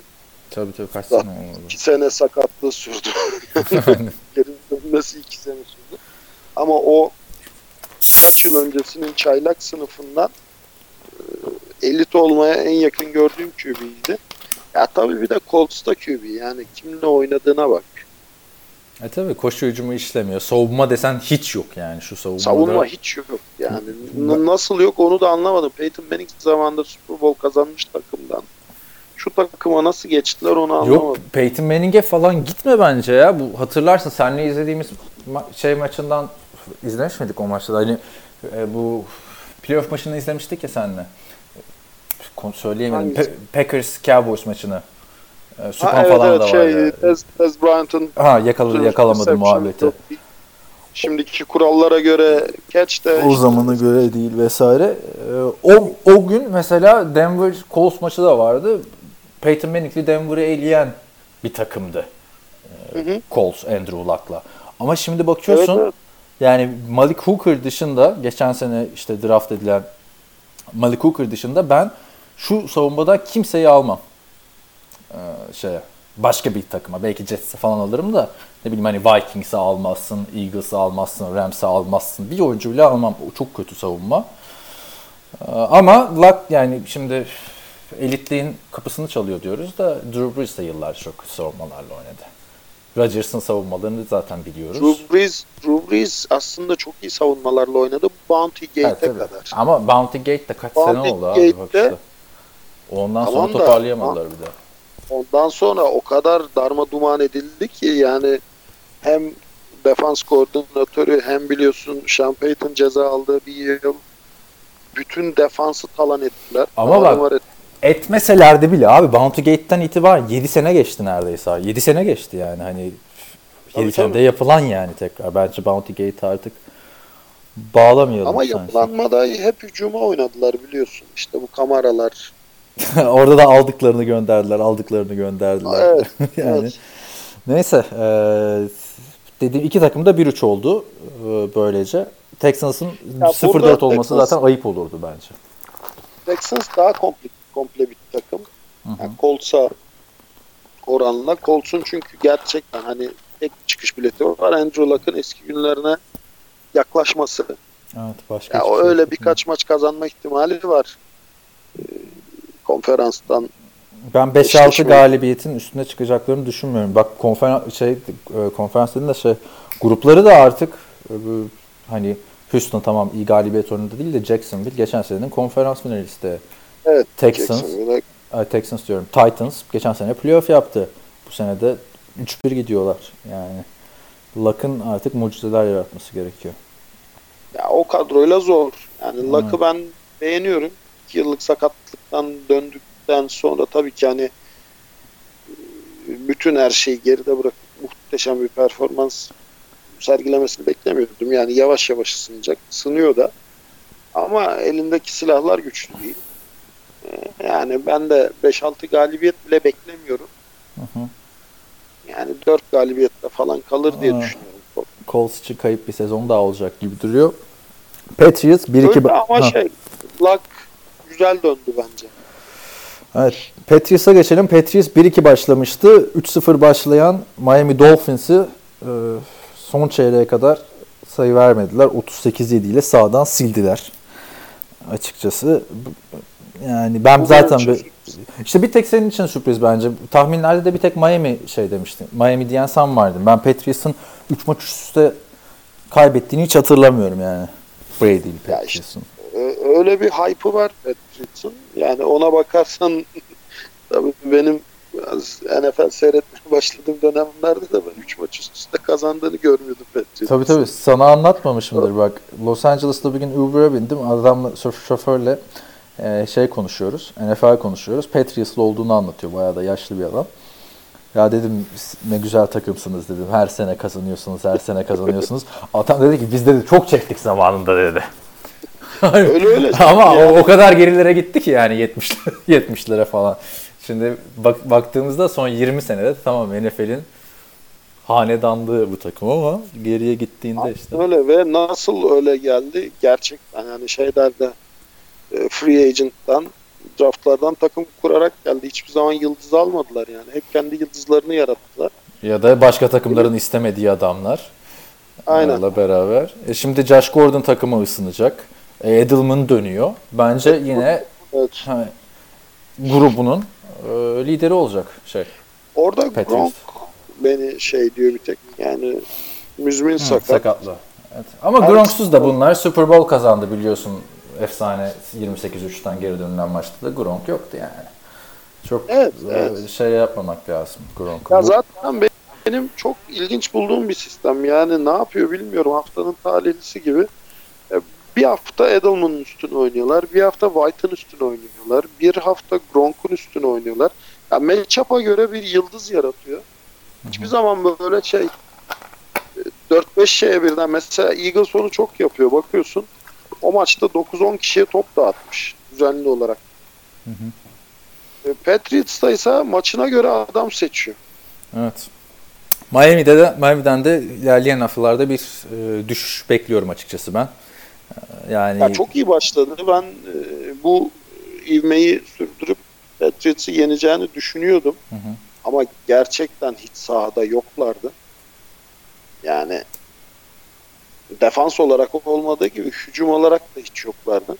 Tabii tabii kaç sene oldu. İki sene sakatlığı sürdü. Geri dönmesi iki sene sürdü. Ama o kaç yıl öncesinin çaylak sınıfından e, elit olmaya en yakın gördüğüm QB'ydi. Ya tabii bir de Colts'ta QB yani kimle oynadığına bak. E tabii koşu hücumu işlemiyor. Savunma desen hiç yok yani şu savunmada. Savunma hiç yok yani. N- nasıl yok onu da anlamadım. Peyton Manning zamanında Super Bowl kazanmış takımdan. Şu takıma nasıl geçtiler onu anlamadım. Yok Peyton Manning'e falan gitme bence ya. Bu hatırlarsın seninle izlediğimiz ma- şey maçından izlemiş miydik o maçta? Hani e, bu playoff maçını izlemiştik ya seninle. Kon- Söyleyemedim. Pe- Packers Cowboys maçını. Ee, Süpan Ha, evet, falan evet, da şey, vardı. Tez, Tez Bryant'ın Ha yakaladı yakalamadı muhabbeti. Şimdiki kurallara göre catch de O zamana göre değil vesaire. Ee, O, o gün mesela Denver Colts maçı da vardı. Peyton Manning'li Denver'ı eleyen bir takımdı. Hı hı. Colts Andrew Luck'la. Ama şimdi bakıyorsun Evet, evet. yani Malik Hooker dışında geçen sene işte draft edilen Malik Hooker dışında ben şu savunmada kimseyi almam. Ee, şeye başka bir takıma belki Jets'e falan alırım da ne bileyim hani Vikings'i almazsın, Eagles'ı almazsın, Rams'i almazsın. Bir oyuncu bile almam. O çok kötü savunma. Ee, ama Luck yani şimdi elitliğin kapısını çalıyor diyoruz da Drew Brees de yıllarca çok savunmalarla oynadı. Rodgers'ın savunmalarını zaten biliyoruz. Drew Brees, Drew Brees aslında çok iyi savunmalarla oynadı. Bounty Gate'e Evet, tabii. kadar. Ama Bounty Gate de kaç Bounty sene oldu abi Gate'de- işte. Ondan Tamam sonra da- toparlayamadılar bir de. Ondan sonra o kadar darma duman edildi ki yani hem defans koordinatörü hem biliyorsun Sean Payton ceza aldığı bir yıl bütün defansı talan ettiler. Ama bak- ettiler. Etmeselerdi bile abi Bounty Gate'den itibaren 7 sene geçti neredeyse. 7 sene geçti yani hani 7 Tabii, senede yapılan yani tekrar. Bence Bounty Gate artık bağlamayalım Ama yapılanmada hep hücuma oynadılar biliyorsun. İşte bu kameralar. Orada da aldıklarını gönderdiler, aldıklarını gönderdiler. Evet, yani evet. neyse eee dediğim iki takım da 1-3 oldu eee, böylece. Texans'ın burada 0-4 olması Texans- zaten ayıp olurdu bence. Texans daha komple, komple bir takım. Yani Colts'a oranla. Colts'un çünkü gerçekten hani tek çıkış bileti var. Andrew Luck'ın eski günlerine yaklaşması. Evet, başka Ya o şey öyle birkaç maç kazanma ihtimali var. Ee, konferanstan. Ben 5-6 Eşleşme. galibiyetin üstüne çıkacaklarını düşünmüyorum. Bak konferans şey e, konferans dediğin de şey grupları da artık e, hani Houston tamam iyi galibiyet oranında değil de Jacksonville geçen senenin konferans finalisti. Evet. Texans. Texans diyorum. Titans geçen sene playoff yaptı. Bu sene de 3-1 gidiyorlar. Yani Luck'ın artık mucizeler yaratması gerekiyor. Ya o kadroyla zor. Yani Luck'ı ben beğeniyorum. 2 yıllık sakatlıktan döndükten sonra tabii ki hani bütün her şeyi geride bırakıp muhteşem bir performans sergilemesini beklemiyordum. Yani yavaş yavaş ısınacak. Isınıyor da. Ama elindeki silahlar güçlü değil. Yani ben de 5-6 galibiyet bile beklemiyorum. hı. Yani 4 galibiyetle falan kalır diye Aa. düşünüyorum. Colts için kayıp bir sezon daha olacak gibi duruyor. Patriots 1-2 Öyle ama Ha. şey Luck güzel döndü bence. Evet. Patriots'a geçelim. Patriots 1-2 başlamıştı. 3-0 başlayan Miami Dolphins'i e, son çeyreğe kadar sayı vermediler. 38-7 ile sağdan sildiler. Açıkçası Bu- yani ben Bu zaten bir, işte bir tek senin için sürpriz bence. Tahminlerde de bir tek Miami şey demiştin. Miami diyen sen vardın. Ben Patriots'ın 3 maç üst üste kaybettiğini hiç hatırlamıyorum yani. Brady işte. Patriots'ın. Ee, öyle bir hype'ı var Patriots'ın. Yani ona bakarsan tabii benim biraz NFL seyretmeye başladığım dönemlerde de ben 3 maç üst üste kazandığını görmüyordum Patriots'ın. Tabii tabii sana anlatmamışımdır bak. Los Angeles'ta bir gün Uber'a bindim. Adamla şof- şoförle e, şey konuşuyoruz. NFL konuşuyoruz. Patriots'lı olduğunu anlatıyor. Bayağı da yaşlı bir adam. Ya dedim ne güzel takımsınız dedim. Her sene kazanıyorsunuz, her sene kazanıyorsunuz. Adam dedi ki biz dedi çok çektik zamanında dedi. Öyle öyle. Ama o, Yani- o kadar gerilere gitti ki yani 70 70'lere falan. Şimdi bak, baktığımızda son 20 senede tamam NFL'in hanedanlığı bu takım ama geriye gittiğinde işte. Öyle ve nasıl öyle geldi gerçekten yani şeylerde e, free agent'tan draftlardan takım kurarak geldi. Hiçbir zaman yıldız almadılar yani. Hep kendi yıldızlarını yarattılar. Ya da başka takımların istemediği adamlar. Aynen. Onlarla beraber. E şimdi Josh Gordon takımı ısınacak. E, Edelman dönüyor. Bence yine Evet. ha, grubunun e, lideri olacak şey. Orada Patriots. Gronk beni şey diyor bir tek yani müzmin sakat. Sakatlı. Evet. Ama Gronk'suz da bunlar Super Bowl kazandı biliyorsun. Efsane 28-3'ten geri dönülen maçta da Gronk yoktu yani. Çok Evet, e, evet. şey yapmamak lazım Gronk'u. Ya zaten benim çok ilginç bulduğum bir sistem. Yani ne yapıyor bilmiyorum. Haftanın talihlisi gibi. E, bir hafta Edelman'ın üstüne oynuyorlar. Bir hafta White'ın üstüne oynuyorlar. Bir hafta Gronk'un üstüne oynuyorlar. Ya matchup'a göre bir yıldız yaratıyor. Hiçbir zaman böyle şey e, 4-5 şeye birden mesela Eagles onu çok yapıyor. Bakıyorsun o maçta 9-10 kişiye top dağıtmış düzenli olarak. E, Patriots'ta ise maçına göre adam seçiyor. Evet. Miami'de de Miami'den de ilerleyen haftalarda bir e, düşüş bekliyorum açıkçası ben. E, yani Ya çok iyi başladı. Ben e, bu ivmeyi sürdürüp Patriots'ı yeneceğini düşünüyordum. Hı hı. Ama gerçekten hiç sahada yoklardı. Yani defans olarak olmadığı gibi hücum olarak da hiç yoklardı.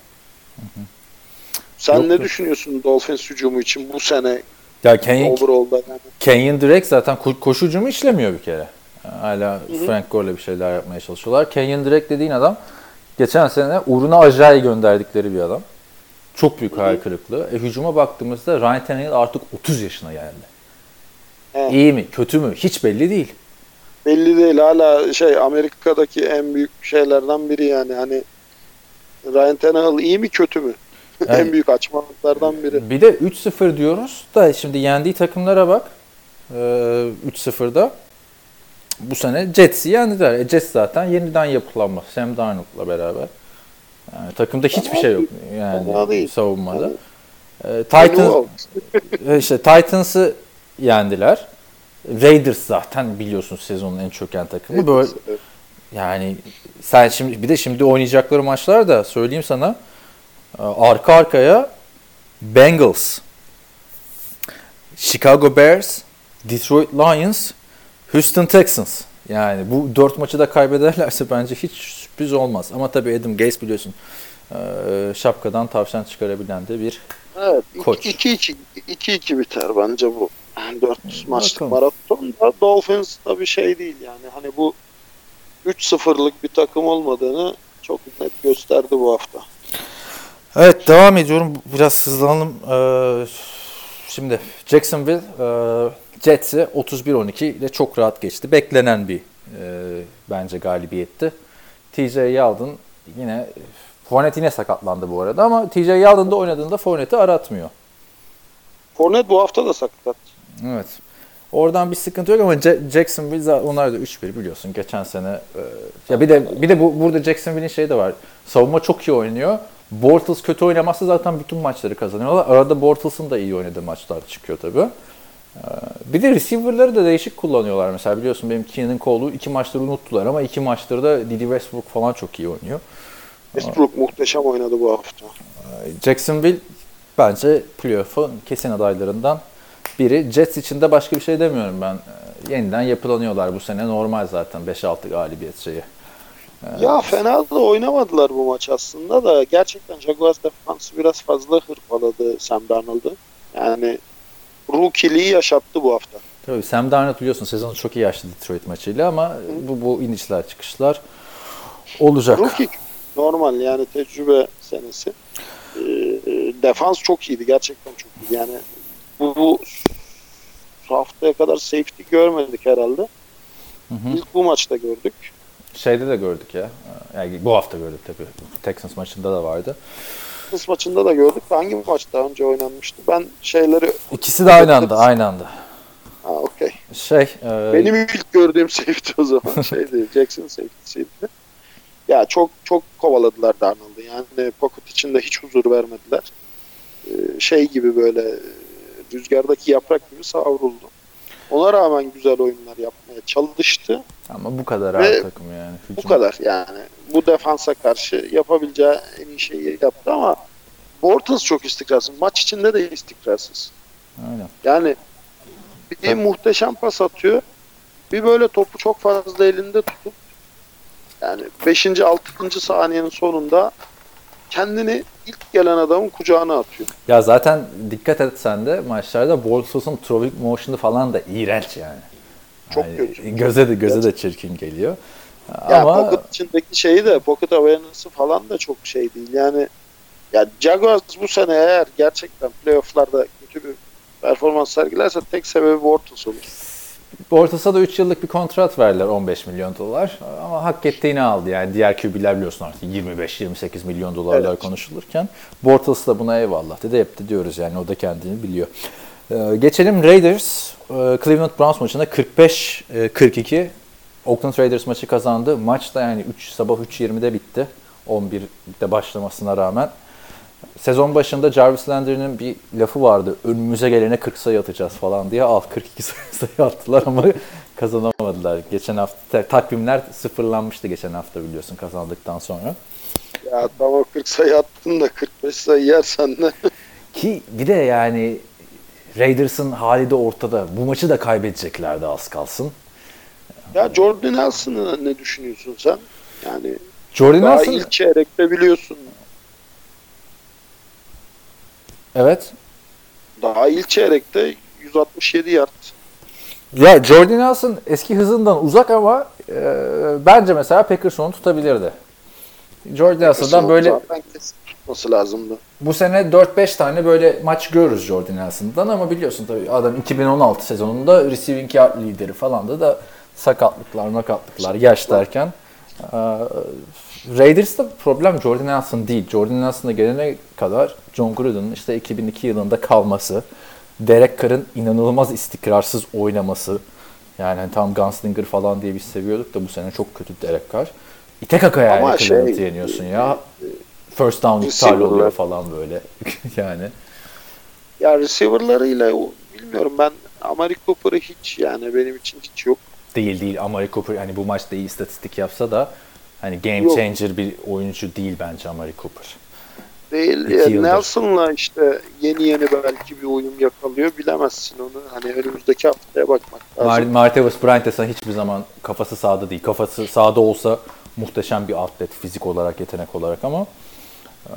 Sen Yok, ne yok. düşünüyorsun Dolphins hücumu için bu sene ya Kenyon, overall'da? Yani? Kenyon Drake zaten ko- koşucu işlemiyor bir kere. Hala Frank Gore'la bir şeyler yapmaya çalışıyorlar. Kenyon Drake dediğin adam geçen sene uğruna Ajay gönderdikleri bir adam. Çok büyük hayal kırıklığı. E, hücuma baktığımızda Ryan Tannehill artık 30 yaşına geldi. Evet. İyi mi, kötü mü? Hiç belli değil. Belli değil. Hala şey Amerika'daki en büyük şeylerden biri yani. Hani Ryan Tannehill iyi mi kötü mü? Yani- en büyük açmalıklardan biri. Bir de 3-0 diyoruz da şimdi yendiği takımlara bak. Ee, 3-0'da bu sene Jets'i yendiler. E, Jets zaten yeniden yapılanma. Sam Darnold'la beraber. Yani takımda hiçbir şey yok yani savunmada. Ee, Titans. Titans, e, işte Titans'ı yendiler. Raiders zaten biliyorsun sezonun en çöken takımı. Böyle yani sen şimdi bir de şimdi oynayacakları maçlar da söyleyeyim sana e, arka arkaya Bengals, Chicago Bears, Detroit Lions, Houston Texans. Yani bu dört maçı da kaybederlerse bence hiç sürpriz olmaz. Ama tabii Adam Gase biliyorsun e, şapkadan tavşan çıkarabilen de bir Evet. Koç. 2-2 2-2 biter bence bu. 4 maçlık Bakalım. maraton da Dolphins da bir şey değil yani. Hani bu 3-0'lık bir takım olmadığını çok net gösterdi bu hafta. Evet devam ediyorum. Biraz hızlanalım. Ee, şimdi Jacksonville e, Jets'i 31-12 ile çok rahat geçti. Beklenen bir e, bence galibiyetti. TJ Yeldon yine Fournette yine sakatlandı bu arada ama TJ Yeldon da oynadığında Fournette'i aratmıyor. Fournette bu hafta da sakat. Evet. Oradan bir sıkıntı yok ama Ja- Jacksonville onlar da 3-1 biliyorsun geçen sene. e, ya bir de bir de bu burada Jacksonville'in şeyi de var. Savunma çok iyi oynuyor. Bortles kötü oynamazsa zaten bütün maçları kazanıyorlar. Arada Bortles'ın da iyi oynadığı maçlar çıkıyor tabii. E, Bir de receiver'ları da değişik kullanıyorlar. Mesela biliyorsun benim Keenan Cole'u iki maçları unuttular ama iki maçları da Didi Westbrook falan çok iyi oynuyor. Westbrook muhteşem oynadı bu hafta. Jacksonville bence playoff'un kesin adaylarından biri. Jets için de başka bir şey demiyorum ben. Ee, Yeniden yapılanıyorlar bu sene. Normal zaten 5-6 galibiyet şeyi. Ya fena da oynamadılar bu maç aslında da gerçekten Jaguars defansı biraz fazla hırpaladı Sam Darnold'u. Yani rookie'liği yaşattı bu hafta. Tabii Sam Darnold biliyorsun sezonu çok iyi yaşlı Detroit maçıyla ama bu, bu inişler çıkışlar olacak. Rookie normal yani tecrübe senesi. Ee, defans çok iyiydi. Gerçekten çok iyiydi. Yani bu, bu haftaya kadar safety görmedik herhalde. İlk bu maçta gördük. Şeyde de gördük ya. Yani bu hafta gördük tabii. Texans maçında da vardı. Kız maçında da gördük. Hangi maç daha önce oynanmıştı? Ben şeyleri... İkisi de aynı anda, aynı anda. Ha okey. Şey, e, Benim ilk gördüğüm safety o zaman şeydi. Jackson safety'siydi. Ya çok çok kovaladılar Darnold'u. Yani pocket içinde hiç huzur vermediler. Ee, şey gibi böyle rüzgardaki yaprak gibi savruldu. Ona rağmen güzel oyunlar yapmaya çalıştı. ama bu kadar Ve ağır takım yani. Bu Hücum- kadar yani. Bu defansa karşı yapabileceği en iyi şeyi yaptı ama Bortles çok istikrarsız. Maç içinde de istikrarsız. Aynen. Yani bir Tabii. muhteşem pas atıyor. Bir böyle topu çok fazla elinde tutup yani 5. 6. saniyenin sonunda kendini ilk gelen adamın kucağına atıyor. Ya zaten dikkat etsen de maçlarda Bortles'un throwing motion'u falan da iğrenç yani. Çok Yani kötü. Göze de göze de çirkin geliyor. Ya Ama pocket içindeki şeyi de pocket awareness'ı falan da çok şey değil. Yani ya Jaguars bu sene eğer gerçekten playoff'larda kötü bir performans sergilerse tek sebebi Bortles olur. Ortası da 3 yıllık bir kontrat verdiler 15 milyon dolar. Ama hak ettiğini aldı. Yani diğer QB'ler biliyorsun artık 25-28 milyon dolarlar Evet. konuşulurken. Bortles da buna eyvallah dedi. Hep de diyoruz yani o da kendini biliyor. Ee, geçelim Raiders. e, Cleveland Browns maçında 45-42 Oakland Raiders maçı kazandı. Maç da yani 3 sabah 3.20'de bitti. 11'de başlamasına rağmen. Sezon başında Jarvis Landry'nin bir lafı vardı. Önümüze gelene 40 sayı atacağız falan diye. Al 42 sayı, attılar ama kazanamadılar. Geçen hafta takvimler sıfırlanmıştı geçen hafta biliyorsun kazandıktan sonra. Ya tamam 40 sayı attın da 45 sayı yersen de Ki bir de yani Raiders'ın hali de ortada. Bu maçı da kaybedeceklerdi az kalsın. Ya Jordan Nelson'ı ne düşünüyorsun sen? Yani Jordan Nelson ilk çeyrekte biliyorsun. Evet. Daha ilk çeyrekte 167 yard. Ya Jordan Nelson eski hızından uzak ama e, bence mesela Packers onu tutabilirdi. Jordan Nelson'dan böyle tutması lazımdı. bu sene 4-5 tane böyle maç görürüz Jordan Nelson'dan ama biliyorsun tabii adam 2016 sezonunda receiving yard lideri falandı da sakatlıklar, nakatlıklar, yaş derken e, Raiders'ta problem Jordan Nelson değil. Jordan Nelson'a gelene kadar John Gruden'ın işte 2002 yılında kalması, Derek Carr'ın inanılmaz istikrarsız oynaması, yani hani tam Gunslinger falan diye biz seviyorduk da bu sene çok kötü Derek Carr. İte kaka yani Ama Cleveland'ı şey, yeniyorsun ya. First down iptal oluyor falan böyle. yani. Ya receiver'larıyla bilmiyorum ben Amari Cooper'ı hiç yani benim için hiç yok. Değil değil Amari Cooper hani bu maçta iyi istatistik yapsa da hani game Yok. changer bir oyuncu değil bence Amari Cooper. Değil. Yıldır. Nelson'la işte yeni yeni belki bir uyum yakalıyor. Bilemezsin onu. Hani önümüzdeki haftaya bakmak lazım. Mar Martavis Bryant de sana hiçbir zaman kafası sağda değil. Kafası sağda olsa muhteşem bir atlet fizik olarak, yetenek olarak ama e,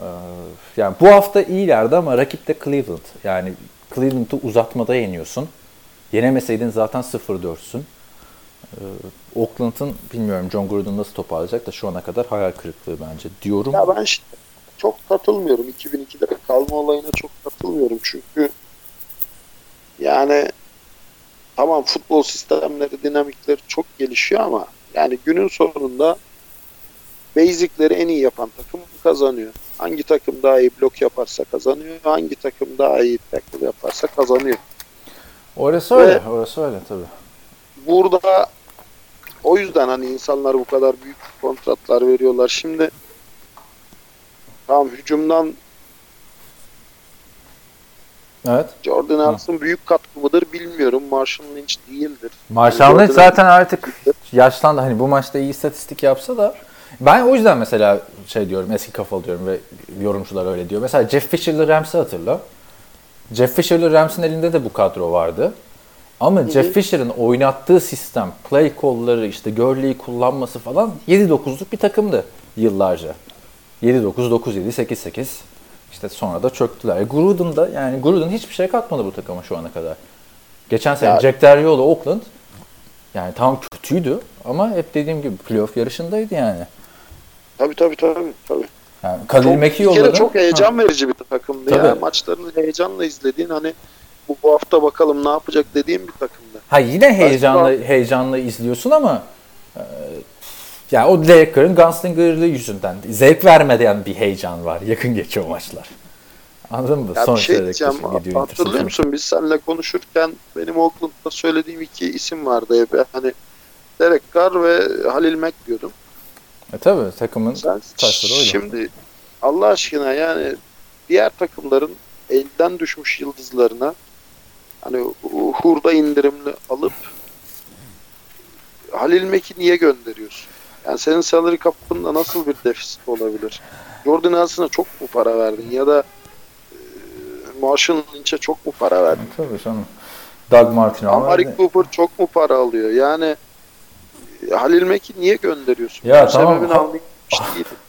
yani bu hafta iyilerdi ama rakip de Cleveland. Yani Cleveland'ı uzatmada yeniyorsun. Yenemeseydin zaten 0-4'sün. E, Oakland'ın bilmiyorum John Gruden nasıl toparlayacak da şu ana kadar hayal kırıklığı bence diyorum. Ya ben işte çok katılmıyorum. 2002'de kalma olayına çok katılmıyorum. Çünkü yani tamam futbol sistemleri, dinamikleri çok gelişiyor ama yani günün sonunda basicleri en iyi yapan takım kazanıyor. Hangi takım daha iyi blok yaparsa kazanıyor. Hangi takım daha iyi tackle yaparsa kazanıyor. Orası öyle, orası öyle tabii. Burada o yüzden hani insanlar bu kadar büyük kontratlar veriyorlar. Şimdi tamam hücumdan Evet. Jordan Nelson büyük katkı mıdır bilmiyorum. Marshall Lynch değildir. Marshall Yani Lynch zaten artık yaşlandı. Hani bu maçta iyi istatistik yapsa da ben o yüzden mesela şey diyorum eski kafalı diyorum ve yorumcular öyle diyor. Mesela Jeff Fisher'lı Rams'i hatırla. Jeff Fisher'lı Rams'in elinde de bu kadro vardı. Ama Jeff Fisher'ın oynattığı sistem, play call'ları, işte Gurley'i kullanması falan 7-9'luk bir takımdı yıllarca. 7-9, 9-7, 8-8. İşte sonra da çöktüler. E, Gruden da yani Gruden hiçbir şey katmadı bu takıma şu ana kadar. Geçen sene Ya- Jack Del Rio'lu Oakland yani tam kötüydü ama hep dediğim gibi playoff yarışındaydı yani. Tabii tabii tabii. tabii. Yani kere yolladın. çok heyecan verici bir takımdı ya. Tabii. Maçlarını heyecanla izlediğin hani bu, bu hafta bakalım ne yapacak dediğim bir takımdı. Ha yine heyecanla heyecanla izliyorsun ama e, ya o Derek Carr'ın Gunslinger'lığı yüzünden zevk vermeden bir heyecan var. Yakın geçiyor maçlar. Anladın mı? Ya Son bir şey diyeceğim. gidiyor Hatırlıyor musun biz seninle konuşurken benim Oakland'da söylediğim iki isim vardı hep. Hani Derek Carr ve Halil Mack diyordum. E tabii takımın Sen taşları oydu. şimdi Allah aşkına yani diğer takımların elden düşmüş yıldızlarına hani hurda indirimli alıp Halil Mack'i niye gönderiyorsun? Yani senin salary cap'ında nasıl bir defisit olabilir? Jordan Nelson'a çok mu para verdin ya da e, Marshall Lynch'e çok mu para verdin? Tabii canım. Doug Martin ama Amari Cooper çok mu para alıyor? Yani e, Halil Mack'i niye gönderiyorsun? Ya Bu tamam. sebebini Ha-.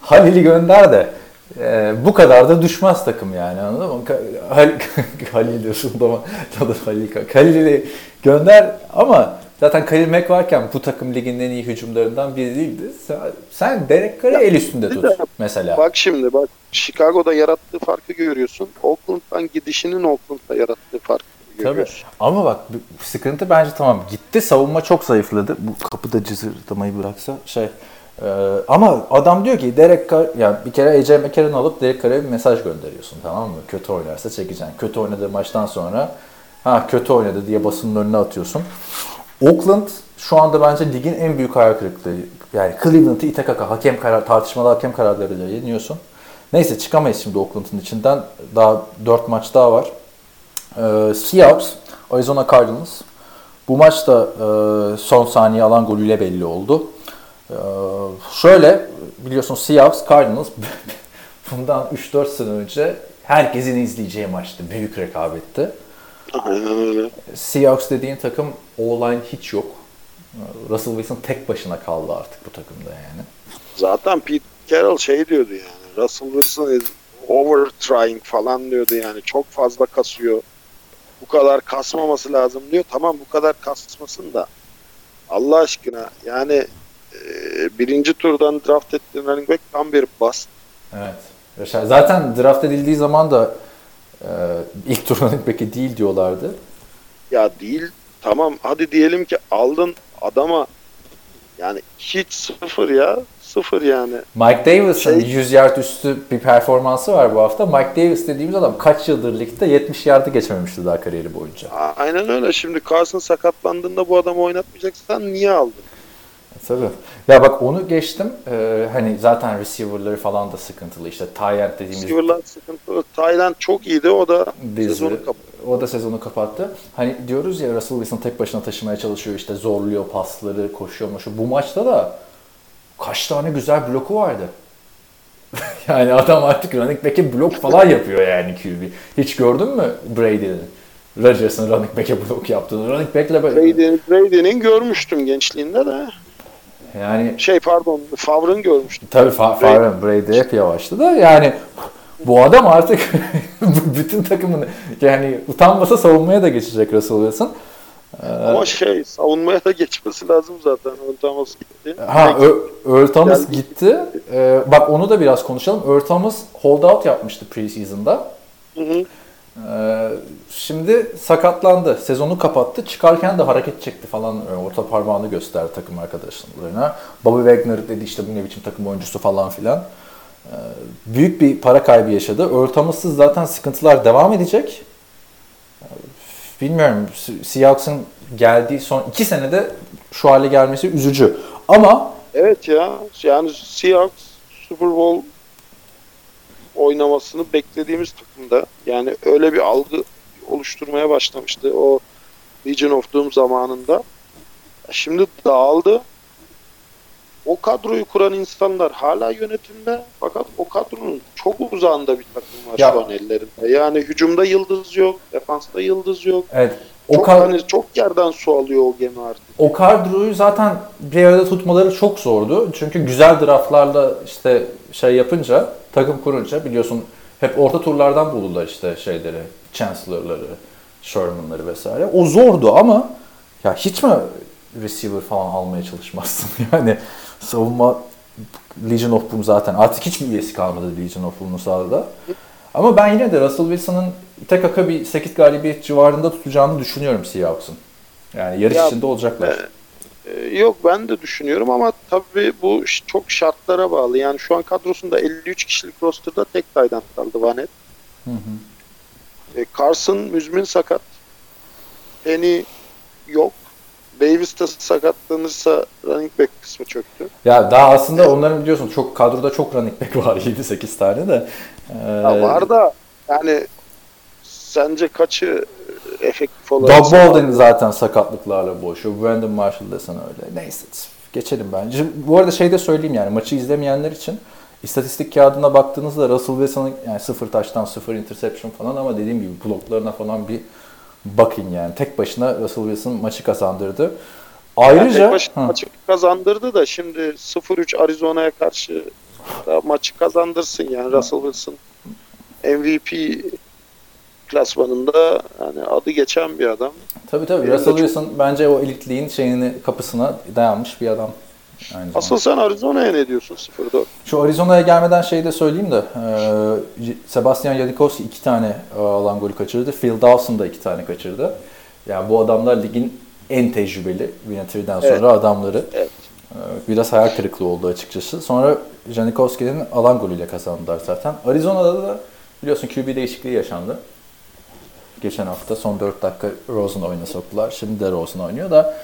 Halil'i gönder de e, bu kadar da düşmez takım yani anladın mı? Ka- Hal Halil diyorsun da tadı Halil. Halil'i gönder ama zaten Halil Mack varken bu takım ligin en iyi hücumlarından biri değildi. Sen, sen Derek Carr'ı el üstünde tut mesela. Bak şimdi bak Chicago'da yarattığı farkı görüyorsun. Oakland'dan gidişinin Oakland'da yarattığı farkı Tabii. görüyoruz. Ama bak sıkıntı bence tamam gitti savunma çok zayıfladı. Bu kapıda cızırdamayı bıraksa şey. E, ama adam diyor ki Derek Carr, yani bir kere AJ McCarron alıp Derek Carr'a bir mesaj gönderiyorsun tamam mı? Kötü oynarsa çekeceksin. Kötü oynadığı maçtan sonra ha kötü oynadı diye basının önüne atıyorsun. Oakland şu anda bence ligin en büyük hayal kırıklığı. Yani Cleveland'ı ite kaka hakem karar, tartışmalı hakem kararlarıyla yeniyorsun. Neyse çıkamayız şimdi Oakland'ın içinden. Daha 4 maç daha var. Ee, Seahawks, Arizona Cardinals. Bu maç da e, son saniye alan golüyle belli oldu. Ee, şöyle biliyorsun Seahawks, Cardinals bundan 3-4 sene önce herkesin izleyeceği maçtı. Büyük rekabetti. Aynen öyle. Seahawks dediğin takım O-line hiç yok. Russell Wilson tek başına kaldı artık bu takımda yani. Zaten Pete Carroll şey diyordu yani. Russell Wilson is over trying falan diyordu yani. Çok fazla kasıyor. Bu kadar kasmaması lazım diyor. Tamam bu kadar kasmasın da Allah aşkına yani birinci turdan draft ettiğin running back tam bir bust. Evet. Yaşar- Zaten draft edildiği zaman da e, ilk tur running back'i değil diyorlardı. Ya değil tamam hadi diyelim ki aldın adama yani hiç sıfır ya sıfır yani. Mike Davis'ın Şey- 100 yard üstü bir performansı var bu hafta. Mike Davis dediğimiz adam kaç yıldır ligde 70 yardı geçmemişti daha kariyeri boyunca. Aynen öyle şimdi Carson sakatlandığında bu adamı oynatmayacaksan niye aldın? Tabii. Ya bak onu geçtim. Ee, hani zaten receiver'ları falan da sıkıntılı. İşte end dediğimiz Receiver'lar sıkıntılı. Tayland çok iyiydi o da dizi. sezonu kapattı. O da sezonu kapattı. Hani diyoruz ya Russell Wilson tek başına taşımaya çalışıyor işte zorluyor pasları, koşuyor mu şu. Bu maçta da kaç tane güzel bloku vardı. yani adam artık running back'e blok falan yapıyor yani QB. Hiç gördün mü Brady'nin? Rodgers'ın running back'e blok yaptığını. Running back'le böyle. Brady'nin Brady'nin görmüştüm gençliğinde de. Yani Şey pardon Favre'ın görmüştüm. Tabii Fa- Favre, Brady hep yavaştı da yani bu adam artık bütün takımın yani utanmasa savunmaya da geçecek Russell Wilson. Ama şey savunmaya da geçmesi lazım zaten. Ön Thomas gitti. Ha Earl Thomas Geldi. gitti. Ee, bak onu da biraz konuşalım. Earl Thomas holdout yapmıştı preseason'da. Hı hı. Ee, şimdi sakatlandı. Sezonu kapattı. Çıkarken de hareket çekti falan. Ee, Orta parmağını gösterdi takım arkadaşlarına. Bobby Wagner dedi işte bu ne biçim takım oyuncusu falan filan. Ee, büyük bir para kaybı yaşadı. Thomas'sız zaten sıkıntılar devam edecek. Ee, Bilmiyorum. Se- Seahawks'ın geldiği son iki senede şu hale gelmesi üzücü. Ama Evet ya yani Seahawks Super Bowl oynamasını beklediğimiz takımda yani öyle bir algı oluşturmaya başlamıştı o Legion of Doom zamanında. Şimdi dağıldı. O kadroyu kuran insanlar hala yönetimde fakat o kadronun çok uzağında bir takım var Ya- şu an ellerinde. Yani hücumda yıldız yok, defansta yıldız yok. evet o Çok, kadar hani çok yerden su alıyor o gemi artık. O kadroyu zaten bir arada tutmaları çok zordu. Çünkü güzel draftlarla işte şey yapınca, takım kurunca biliyorsun hep orta turlardan buldular işte şeyleri, Chancellor'ları, Sherman'ları vesaire. O zordu ama ya hiç mi receiver falan almaya çalışmazsın? Yani savunma Legion of Boom zaten. Artık hiç mi üyesi kalmadı Legion of Boom'un sahada? Ama ben yine de Russell Wilson'ın tek aka bir 8 galibiyet civarında tutacağını düşünüyorum Seahawks'ın. Yani yarış Ya, içinde olacaklar. Ee, Yok ben de düşünüyorum ama tabii bu çok şartlara bağlı. Yani şu an kadrosunda 53 kişilik rosterda tek end kaldı Vanet. E, Carson müzmin sakat. Penny yok. Davis de sakatlanırsa running back kısmı çöktü. Ya daha aslında onların biliyorsun çok kadroda çok running back var 7-8 tane de. Ee, Ya var da yani sence kaçı efektif olarak? Doug Baldwin zaten sakatlıklarla boğuşuyor. Brandon Marshall desen öyle. Neyse geçelim bence. Bu arada şey de söyleyeyim yani maçı izlemeyenler için istatistik kağıdına baktığınızda Russell Wilson'ın yani sıfır taştan sıfır interception falan ama dediğim gibi bloklarına falan bir bakın yani. Tek başına Russell Wilson maçı kazandırdı. Yani Ayrıca tek başına Hı. maçı kazandırdı da şimdi 0-3 Arizona'ya karşı da maçı kazandırsın yani Russell Wilson MVP klasmanında yani adı geçen bir adam. tabii tabii Benim de Russell çok- Wilson bence o elitliğin şeyini kapısına dayanmış bir adam. Aynı Asıl sen Arizona'ya ne diyorsun 0-4? Şu Arizona'ya gelmeden şeyi de söyleyeyim de e, Sebastian Janikowski iki tane e, alan golü kaçırdı. Phil Dawson da iki tane kaçırdı. Yani bu adamlar ligin en tecrübeli Vinatieri'den sonra Evet. adamları. Evet. E, Biraz hayal kırıklığı oldu açıkçası. Sonra Janikowski'nin alan golüyle kazandılar zaten. Arizona'da da biliyorsun QB değişikliği yaşandı. Geçen hafta son 4 dakika Rosen oyuna soktular. Şimdi de Rosen oynuyor da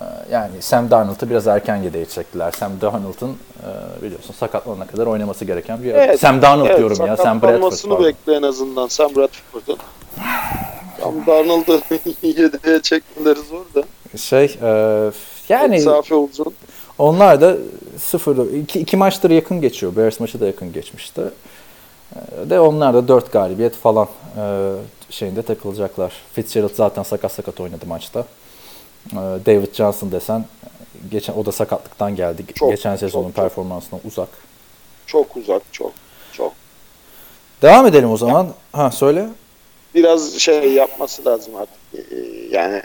e, yani Sam Darnold'u biraz erken yedeğe çektiler. Sam Darnold'un e, biliyorsun sakatlanana kadar oynaması gereken bir Evet, Sam Darnold Evet, diyorum ya. Sam Bradford. bekle en azından Sam Bradford'un. Sam Darnold'u yedeğe çekmeleri zor da. Şey e, yani uzun. onlar da sıfır iki, iki maçtır yakın geçiyor. Bears maçı da yakın geçmişti. E, de onlar da 4 galibiyet falan e, şeyinde takılacaklar. Fitzgerald zaten sakat sakat oynadı maçta. E, David Johnson desen geçen o da sakatlıktan geldi. Çok, geçen sezonun çok, çok. performansından uzak. Çok uzak çok. Çok. Devam edelim o zaman. Ha söyle. Biraz şey yapması lazım artık. Ee, Yani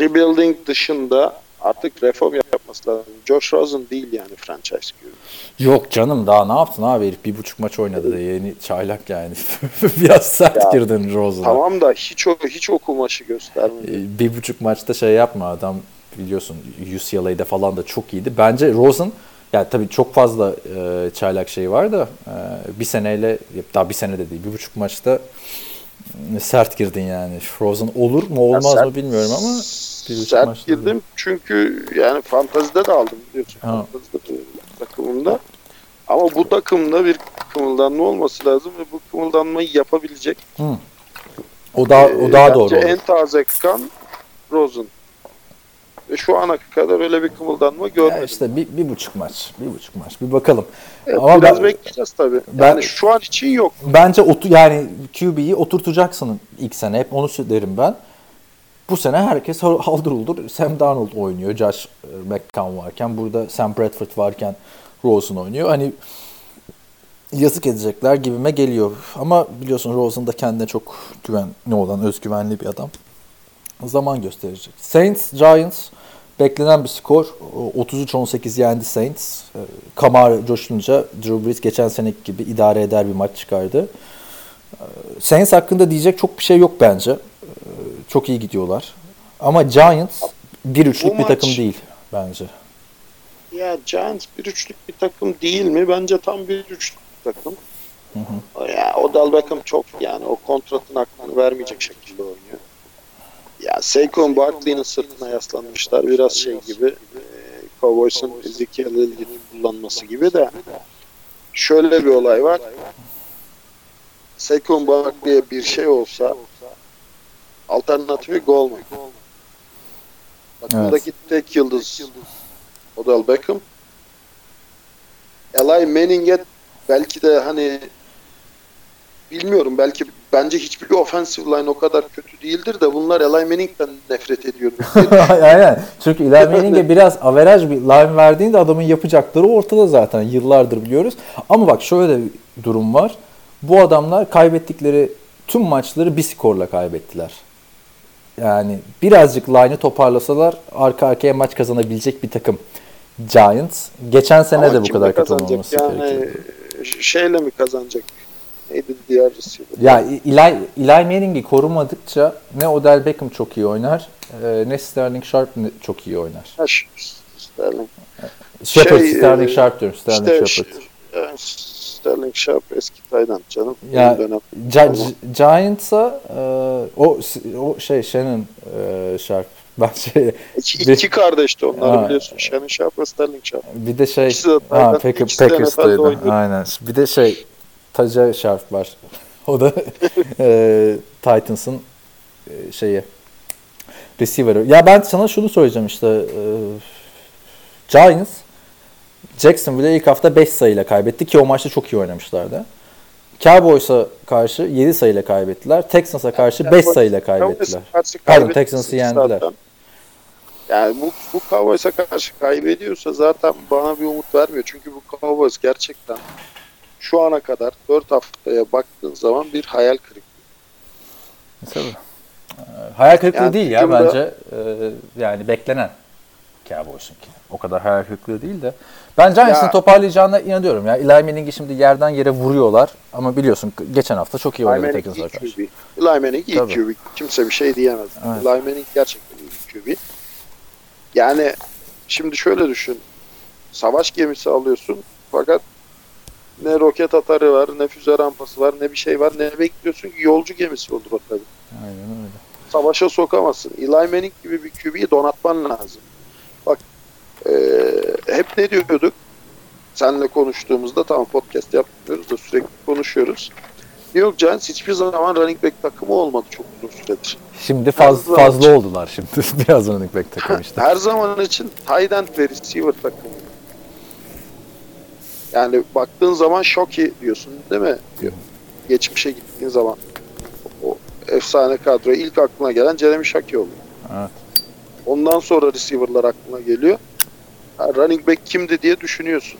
rebuilding dışında artık reform yapması lazım. Josh Rosen değil yani franchise gibi. Yok canım daha ne yaptın abi herif bir buçuk maç oynadı da yeni çaylak yani. Biraz sert Ya, girdin Rose'una. Tamam da hiç o hiç o kumaşı göstermedi. Ee, bir buçuk maçta şey yapma adam biliyorsun UCLA'de falan da çok iyiydi. Bence Rosen yani tabii çok fazla e, çaylak şey var da e, bir seneyle daha bir sene de değil bir buçuk maçta e, sert girdin yani. Rosen olur mu olmaz Ya mı sert- bilmiyorum ama bir Sert girdim çünkü yani fantazide de aldım biliyorsun. Ha. Fantazide takımımda. Ama bu takımda bir kımıldanma olması lazım ve bu kımıldanmayı yapabilecek o daha e, o daha bence doğru en taze kan Rosen. Ve şu ana kadar öyle bir kımıldanma görmedim. Ya işte bir, bir buçuk maç. Bir buçuk maç. Bir bakalım. Evet, Ama biraz ben- bekleyeceğiz tabii. ben- yani şu an için yok. Bence otu, yani QB'yi oturtacaksın ilk sene. Hep onu derim ben. Bu sene herkes hal- haldır uldur. Sam Darnold oynuyor. Josh e, McCown varken. Burada Sam Bradford varken Rosen oynuyor. Hani yazık edecekler gibime geliyor. Ama biliyorsun Rosen da kendine çok güvenli olan, özgüvenli bir adam. Zaman gösterecek. Saints, Giants beklenen bir skor. O 33-18 yendi Saints. E, Kamara coşunca Drew Brees geçen seneki gibi idare eder bir maç çıkardı. E, Saints hakkında diyecek çok bir şey yok bence. Çok iyi gidiyorlar. Ama Giants bir üçlük Bu bir maç- takım değil bence. Ya Giants bir üçlük bir takım değil mi? Bence tam bir üçlük bir takım. Ya Odell Beckham çok yani o kontratın hakkını vermeyecek şekilde oynuyor. Ya Saquon Barkley'nin sırtına yaslanmışlar. Biraz şey gibi e, Cowboys'un Ezekiel Elliott'ı kullanması gibi de şöyle bir olay var. Saquon Barkley'e bir şey olsa alternatifi Goldman. Takımdaki tek yıldız Odell Beckham. Eli Manning'e belki de hani bilmiyorum belki bence hiçbir offensive line o kadar kötü değildir de bunlar Eli Manning'den nefret ediyordu. Aynen. Çünkü Eli Manning'e biraz averaj bir line verdiğinde adamın yapacakları ortada zaten. Yıllardır biliyoruz. Ama bak şöyle bir durum var. Bu adamlar kaybettikleri tüm maçları bir skorla kaybettiler. Yani birazcık line'ı toparlasalar arka arkaya maç kazanabilecek bir takım. Giants. Geçen sene Ama de bu kadar olmaması yani, gerekiyordu. şeyle mi kazanacak? Neydi diğer receiver? Ya Eli, Eli Manning'i korumadıkça ne Odell Beckham çok iyi oynar e, ne Sterling Sharp ne- çok iyi oynar. Ha, Sterling. Shepard, Şey, Sterling e, Sharp diyorum. Sterling İşte Shepard. Sterling Sharp eski Tayland canım. Ya, dönem. Gi- Gi- Giants'a e, o o şey Shannon e, Sharp. Ben şey İki, bir- iki kardeşti onlar Ha. biliyorsun. Shannon Sharp ve Sterling Sharp. bir de şey İkisi de ha, Packer, Packers'taydı. Aynen. Bir de şey Taja Sharp var. o da e, Titans'ın e, şeyi receiver'ı. Ya ben sana şunu söyleyeceğim işte e, Giants Jacksonville'e ilk hafta 5 sayıyla kaybetti ki o maçta çok iyi oynamışlardı. Cowboys'a karşı 7 sayıyla kaybettiler. Texans'a karşı 5 sayıyla kaybettiler. Karşı Pardon Texans'ı yendiler. zaten. Yani bu, bu Cowboys'a karşı kaybediyorsa zaten bana bir umut vermiyor. Çünkü bu Cowboys gerçekten şu ana kadar 4 haftaya baktığın zaman bir hayal kırıklığı. Tabii. Ee, Hayal kırıklığı Yani değil ya bence. Ee, yani beklenen. Cowboys'unki. O kadar hayal kırıklığı değil de. Ben Giants'ın Ya- toparlayacağına inanıyorum ya. Eli Manning'i şimdi yerden yere vuruyorlar. Ama biliyorsun geçen hafta çok iyi oynadı Texans'a karşı. Eli Manning iyi. QB. Kimse bir şey diyemez. Evet. Eli Manning gerçekten iyi QB. Yani şimdi şöyle düşün. Savaş gemisi alıyorsun fakat ne roket atarı var, ne füze rampası var, ne bir şey var, ne bekliyorsun ki yolcu gemisi olur o tabii. Aynen öyle. Savaşa sokamazsın. Eli Manning gibi bir QB'yi donatman lazım. Bak eee, hep ne diyorduk? Seninle konuştuğumuzda tamam podcast yapmıyoruz da sürekli konuşuyoruz. New York Giants hiçbir zaman running back takımı olmadı çok uzun süredir. Şimdi faz, Fazla fazla oldular şimdi. Biraz running back takım işte. Her zaman için tight end ve receiver takımı. Yani baktığın zaman Shockey diyorsun değil mi? Yok. Geçmişe gittiğin zaman. O efsane kadroya ilk aklına gelen Jeremy Shockey oluyor. Evet. Ondan sonra receiver'lar aklına geliyor. Ha, running back kimdi diye düşünüyorsun.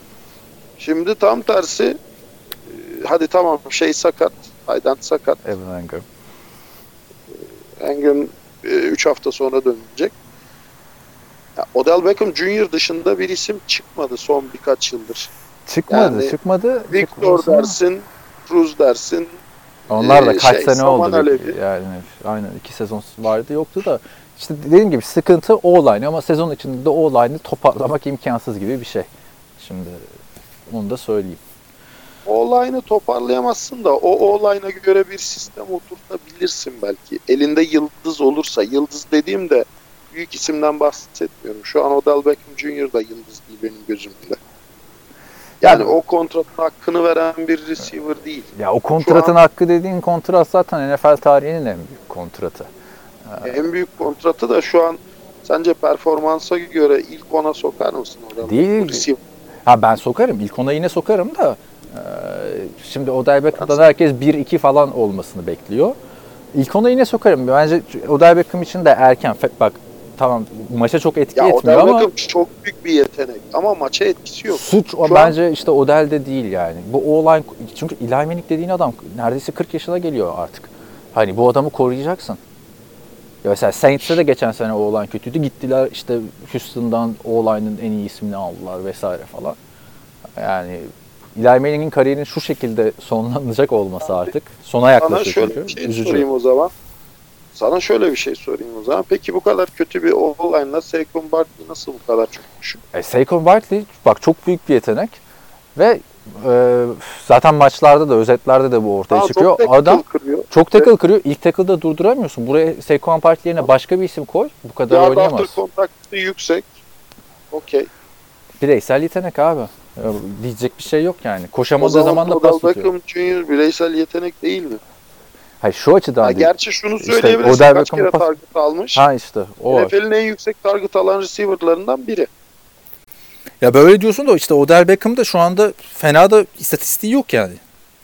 Şimdi tam tersi e, hadi tamam şey sakat. End sakat. Evan Engram. Engram 3 hafta sonra dönecek. Ya, Odell Beckham Jr. dışında bir isim çıkmadı son birkaç yıldır. Çıkmadı, Yani çıkmadı. Victor Çıkmasın ama- dersin, Cruz dersin. Onlar da kaç şey, sene oldu. Alevi. Yani aynen iki sezon vardı yoktu da işte dediğim gibi sıkıntı O-line ama sezon içinde de O-line'ı toparlamak imkansız gibi bir şey. Şimdi onu da söyleyeyim. O line'ı toparlayamazsın da o o line'a göre bir sistem oturtabilirsin belki. Elinde yıldız olursa, yıldız dediğimde büyük isimden bahsetmiyorum. Şu an Odell Beckham Jr. da yıldız değil benim gözümde. Yani o kontratın hakkını veren bir receiver değil. Ya o kontratın hakkı dediğin kontrat zaten NFL tarihinin en büyük kontratı. En büyük kontratı da şu an sence performansa göre ilk ona sokar mısın Odell Değil. Receiver. Ha ben sokarım. İlk ona yine sokarım da e, şimdi Odell Beckham'dan herkes 1-2 falan olmasını bekliyor. İlk ona yine sokarım. Bence Odell Beckham için de erken. Bak tamam maça çok etki Ya etmiyor Odell ama Beckham çok büyük bir yetenek ama maça etkisi yok. suç o Şu an- bence işte Odell'de değil yani. Bu O-line çünkü Eli Manning dediğin adam neredeyse 40 yaşına geliyor artık. Hani bu adamı koruyacaksın. Ya mesela Saints'te de geçen sene O-line kötüydü. Gittiler işte Houston'dan O-line'ın en iyi ismini aldılar vesaire falan. Yani Eli Manning'in kariyerinin şu şekilde sonlanacak olması artık. Sona Sana yaklaşıyor şöyle çünkü. bir şey Üzücü. sorayım o zaman. Sana şöyle bir şey sorayım o zaman. Peki bu kadar kötü bir olayla Saquon Barkley nasıl bu kadar çok düşük? E, Saquon Barkley bak çok büyük bir yetenek ve e, zaten maçlarda da özetlerde de bu ortaya Daha çıkıyor. Adam kırıyor. Çok tackle kırıyor. İlk tackle'da durduramıyorsun. Buraya Saquon Barkley yerine başka bir isim koy. Bu kadar Yard after oynayamaz. kontaktı yüksek. Okey. Bireysel yetenek abi. Ya, diyecek bir şey yok yani. Koşamadığı zaman da pas tutuyor. Beckham Jr. bireysel yetenek değil mi? Hayır şu açıdan Ha, değil. gerçi şunu İşte söyleyebilirsin. Odell Kaç kere pas- target almış? Ha işte o. NFL'in en yüksek target alan receiver'larından biri. Ya böyle diyorsun da işte Odell Beckham da şu anda fena da istatistiği yok yani.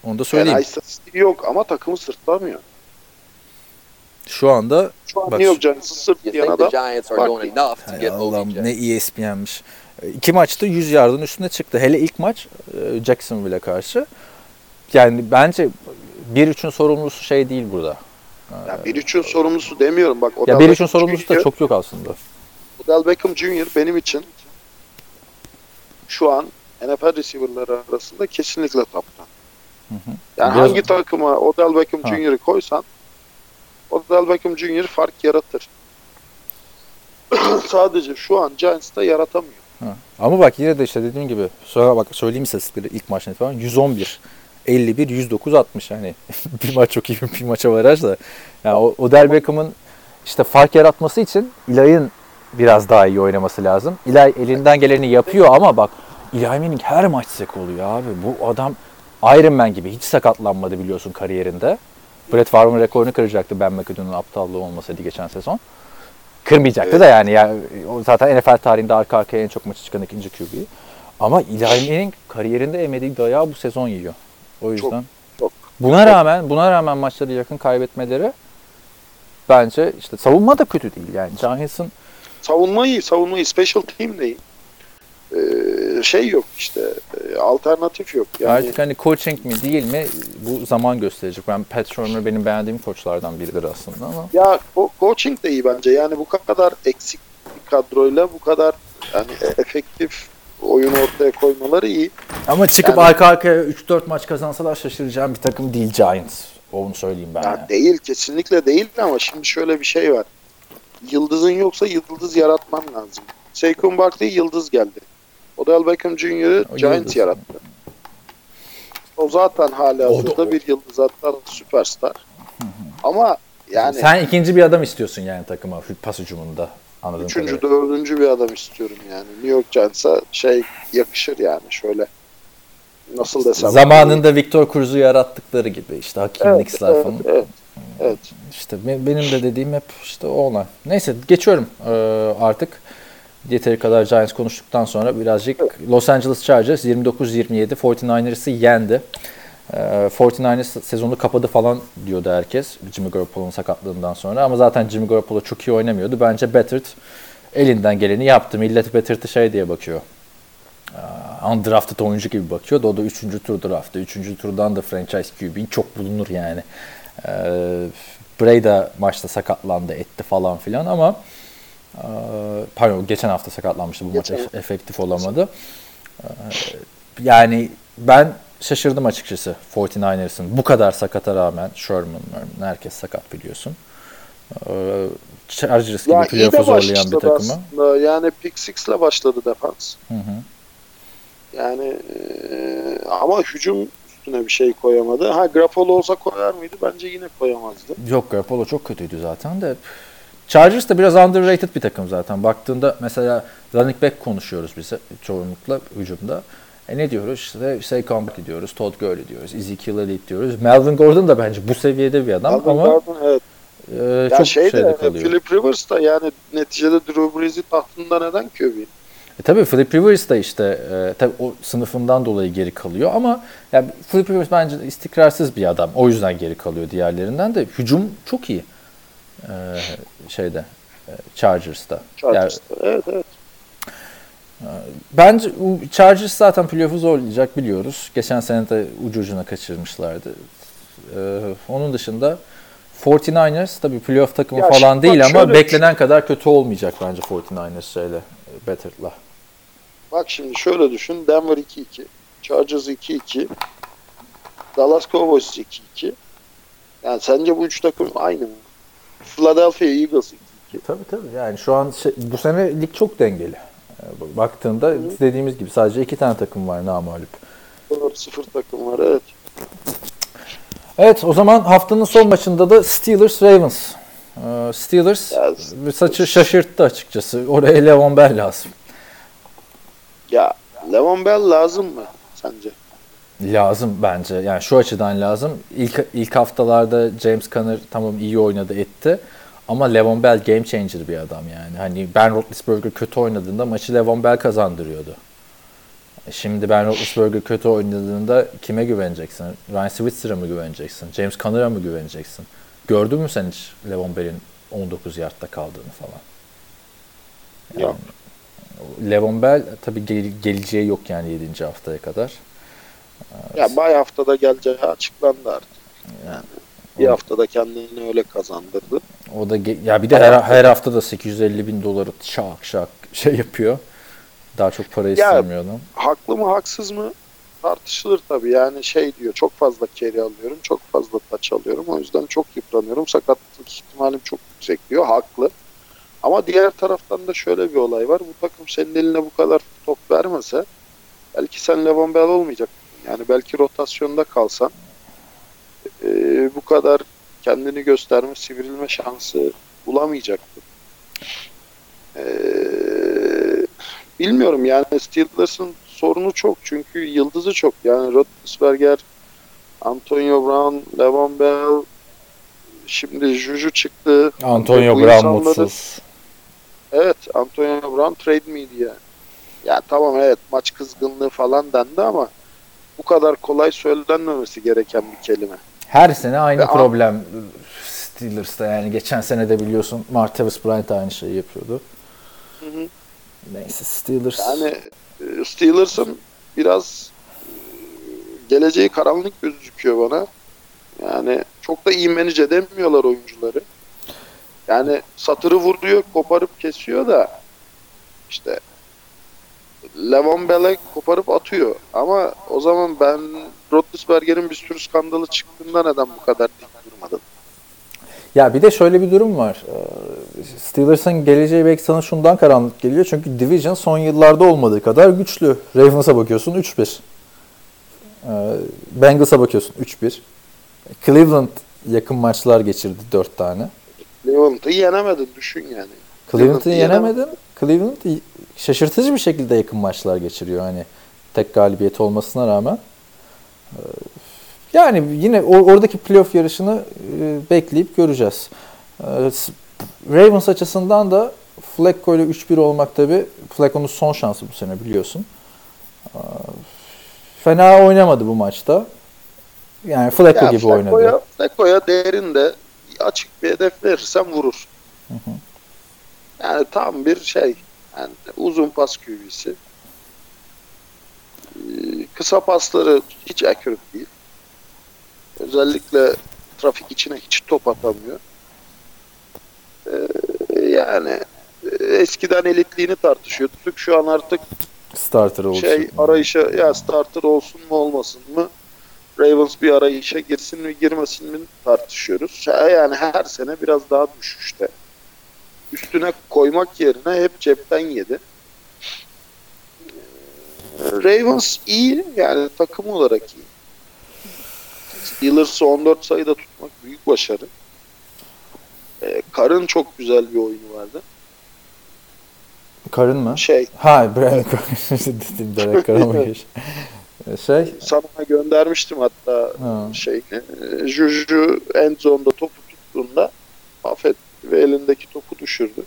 Onu da söyleyeyim. Yani istatistiği yok ama takımı sırtlamıyor. Şu anda Şu an Bak- New York Giants'ı sırtlayan adam Hay Allah'ım ne E ESPN'miş. İki maçta 100 yardın üstüne çıktı. Hele ilk maç e, Jacksonville'e karşı. Yani bence 1-3'ün sorumlusu şey değil burada. ya bir üçün sorumlusu demiyorum. Bak Ya Odell 1-3'ün Beckham sorumlusu da Jr. çok yok aslında. Odell Beckham Jr. benim için şu an NFL receiver'ları arasında kesinlikle topta. Hı. Yani Biraz- hangi takıma Odell Beckham Ha. Jr.'ı koysan Odell Beckham Jr. fark yaratır. Sadece şu an Giants'ta yaratamıyor. Ha. Ama bak yine de işte dediğim gibi sonra bak söyleyeyim istatistikleri ilk maçtan itibaren 111 51 109 60 yani bir maç çok iyi bir maça varaj da yani o Odell Beckham'ın işte fark yaratması için İlay'ın biraz daha iyi oynaması lazım. İlay elinden geleni yapıyor ama bak İlay Manning her maç sek oluyor abi. Bu adam Iron Man gibi hiç sakatlanmadı biliyorsun kariyerinde. Brett Favre'ın rekorunu kıracaktı Ben McAdoo'nun aptallığı olmasaydı geçen sezon. Kırmayacaktı da yani. ya o zaten NFL tarihinde arka arkaya en çok maçı çıkan ikinci QB. Ama Eli kariyerinde emediği dayağı bu sezon yiyor. O yüzden. çok. Buna rağmen buna rağmen maçları yakın kaybetmeleri bence işte savunma da kötü değil yani. Giants'ın Savunma iyi, savunma iyi. Special team de iyi. Ee, şey yok işte, e, alternatif yok. Yani artık hani coaching mi değil mi bu zaman gösterecek. Ben Pat Shurmur benim beğendiğim koçlardan biridir aslında ama Ya o coaching de iyi bence. Yani bu kadar eksik bir kadroyla bu kadar yani efektif oyun ortaya koymaları iyi. Ama çıkıp Yani- arka arkaya 3-4 maç kazansalar şaşıracağım bir takım değil Giants. Onu söyleyeyim ben. Ya yani. değil kesinlikle değil ama şimdi şöyle bir şey var. Yıldızın yoksa yıldız yaratman lazım. Saquon Barkley yıldız geldi. Odell Beckham Jr.'ı Giants yarattı. O zaten hala O da- hazırda bir yıldız hatta süperstar. Ama yani Sen ikinci bir adam istiyorsun yani takıma pas hücumunda. Anladığım üçüncü, kadarıyla. dördüncü bir adam istiyorum yani. New York Giants'a şey yakışır yani şöyle. Nasıl desem. Zamanında Victor Cruz'u yarattıkları gibi işte Hakim evet, Nix'ler evet, falan. evet, evet. İşte be- benim de dediğim hep işte o. Neyse geçiyorum artık. Yeteri kadar Giants konuştuktan sonra birazcık Los Angeles Chargers 29-27 49ers'ı yendi. Ee, 49ers sezonu kapadı falan diyordu herkes Jimmy Garoppolo'nun sakatlığından sonra. Ama zaten Jimmy Garoppolo çok iyi oynamıyordu. Bence Bettert elinden geleni yaptı. Millet Bettert'ı şey diye bakıyor. Ee, Undrafted oyuncu gibi bakıyordu. O da 3. tur draftı. 3. turdan da franchise QB'in çok bulunur yani. Ee, Bray da maçta sakatlandı etti falan filan ama pardon geçen hafta sakatlanmıştı bu maç Geçen- ef- efektif olamadı. Yani ben şaşırdım açıkçası 49ers'ın bu kadar sakata rağmen Sherman, herkes sakat biliyorsun. Chargers gibi Ya iyi playoff'u de zorlayan bir takımı. aslında. Yani pick six'le başladı defans. Hı hı. Yani eee, ama hücum üstüne bir şey koyamadı. Ha Grapolo olsa koyar mıydı? Bence yine koyamazdı. Yok Garoppolo çok kötüydü zaten de. Chargers da biraz underrated bir takım zaten. Baktığında mesela running back konuşuyoruz biz çoğunlukla hücumda. E ne diyoruz? İşte Saquon Barkley diyoruz, Todd Gurley diyoruz, Ezekiel Elliott diyoruz. Melvin Gordon da bence bu seviyede bir adam Alvin ama Gordon, evet. e, Ya çok şey şeyde de kalıyor. Philip Rivers da yani neticede Drew Brees'i tahtında neden QB? E tabii Philip Rivers da işte e, tabii o sınıfından dolayı geri kalıyor ama yani Philip Rivers bence istikrarsız bir adam. O yüzden geri kalıyor diğerlerinden de. Hücum çok iyi. E, şeyde e, Chargers'ta. Yani Chargers'ta. Evet evet. Bence bu Chargers zaten playoff'u zorlayacak biliyoruz. Geçen sene de ucu ucuna kaçırmışlardı. Ee, onun dışında 49ers tabii playoff takımı Ya falan değil ama şöyle- beklenen kadar kötü olmayacak bence 49ers şeyle e, Better'la. Bak şimdi şöyle düşün. Denver 2-2. Chargers 2-2. Dallas Cowboys 2-2. Yani sence bu üç takım aynı mı? Philadelphia Eagles 2-2. Tabii tabii yani şu an şey- bu sene lig çok dengeli. Ee, Baktığında dediğimiz gibi sadece iki tane takım var namağlup. 4-0 takım var evet. Evet o zaman haftanın son maçında da Steelers Ravens. Ee, Steelers Ya, saçı şaşırttı açıkçası. Oraya Le'Veon Bell lazım. Ya Levan Bell lazım mı sence? Lazım bence. Yani şu açıdan lazım. İlk ilk haftalarda James Conner tamam iyi oynadı etti. Ama Levon Bell game changer bir adam yani. Hani Ben Roethlisberger kötü oynadığında maçı Levon Bell kazandırıyordu. Şimdi Ben Roethlisberger kötü oynadığında kime güveneceksin? Ryan Switzer'a mı güveneceksin? James Conner'a mı güveneceksin? Gördün mü sen hiç Levon Bell'in 19 yardta kaldığını falan? Yok. Levon Bell tabii gel- geleceği yok yani 7. haftaya kadar. Ya bay haftada geleceği açıklandı artık. Yani bir haftada kendini öyle kazandırdı. O da ya bir de her, her hafta da 850 bin doları şak şak şey yapıyor. Daha çok para istemiyor adam. Haklı mı haksız mı tartışılır tabii. Yani şey diyor çok fazla carry alıyorum, çok fazla taç alıyorum. O yüzden çok yıpranıyorum. Sakatlık ihtimalim çok yüksek diyor. Haklı. Ama diğer taraftan da şöyle bir olay var. Bu takım senin eline bu kadar top vermese belki sen Levon Bell olmayacak. Yani belki rotasyonda kalsan eee, bu kadar kendini gösterme, sivrilme şansı bulamayacaktı. Eee, bilmiyorum yani Steelers'ın sorunu çok çünkü yıldızı çok. Yani Roethlisberger, Antonio Brown, Levon Bell, şimdi Juju çıktı. Antonio Brown insanları- mutsuz. Evet, Antonio Brown trade media. Ya tamam evet maç kızgınlığı falan dendi ama bu kadar kolay söylenmemesi gereken bir kelime. Her sene aynı Ve problem Steelers'ta yani geçen sene de biliyorsun Martavis Bryant aynı şeyi yapıyordu. Hı hı. Neyse Steelers. Yani e, Steelers'ın biraz e, geleceği karanlık gözüküyor bana. Yani çok da iyi manage edemiyorlar oyuncuları. Yani satırı vuruyor, koparıp kesiyor da işte Levon Bell'e koparıp atıyor. Ama o zaman ben Roethlisberger'in bir sürü skandalı çıktığında neden bu kadar dik durmadın? Ya bir de şöyle bir durum var. Ee, Steelers'ın geleceği belki sana şundan karanlık geliyor. Çünkü Division son yıllarda olmadığı kadar güçlü. Ravens'a bakıyorsun 3-1. Ee, Bengals'a bakıyorsun 3-1. Cleveland yakın maçlar geçirdi 4 tane. Cleveland'ı yenemedin düşün yani. Cleveland'ı Cleveland'ı yenemedin. Cleveland şaşırtıcı bir şekilde yakın maçlar geçiriyor. Hani tek galibiyet olmasına rağmen. Ee, Yani yine oradaki playoff yarışını e, bekleyip göreceğiz. Ee, Ravens açısından da Flacco ile 3-1 olmak tabi Flacco'nun son şansı bu sene biliyorsun. Ee, Fena oynamadı bu maçta. Yani Flacco Ya gibi oynadı. Flacco'ya, Flacco'ya değerinde açık bir hedef verirsen vurur. Yani tam bir şey. Yani uzun pas QB'si. Ee, Kısa pasları hiç accurate değil. Özellikle trafik içine hiç top atamıyor. Ee, yani e, eskiden elitliğini tartışıyorduk. Şu an artık Starter olsun. şey arayışa ya starter olsun mu olmasın mı? Ravens bir arayışa girsin mi girmesin mi tartışıyoruz. Ha, Yani her sene biraz daha düşüşte. Üstüne koymak yerine hep cepten yedi. Ee, Ravens iyi yani takım olarak iyi. Steelers'ı 14 sayıda tutmak büyük başarı. Ee, Karın çok güzel bir oyunu vardı. Karın mı? Şey Ha, Derek Carr ama geç. Şey, sana göndermiştim hatta ha. şeyini. E, Juju end zone'da topu tuttuğunda affetti ve elindeki topu düşürdü.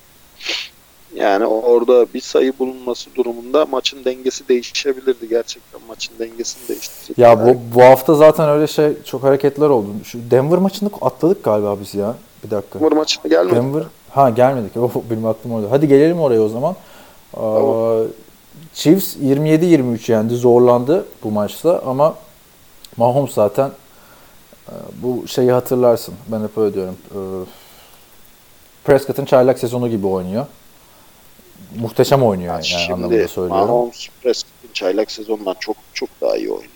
Yani orada bir sayı bulunması durumunda maçın dengesi değişebilirdi. Gerçekten maçın dengesini değiştirecek. Ya bu, bu hafta zaten öyle şey çok hareketler oldu. Şu Denver maçını atladık galiba biz ya. Bir dakika. Denver maçına gelmedi. Denver ha gelmedik. Oh, benim aklım orada. Hadi gelelim oraya o zaman. Tamam. Chiefs 27-23 yendi. Zorlandı bu maçta ama Mahomes zaten e, bu şeyi hatırlarsın. Ben hep öyle diyorum. Ee, Prescott'ın çaylak sezonu gibi oynuyor. Muhteşem oynuyor yani, yani anlamında söylüyorum. Mahomes Prescott'ın çaylak sezonundan çok çok daha iyi oynuyor.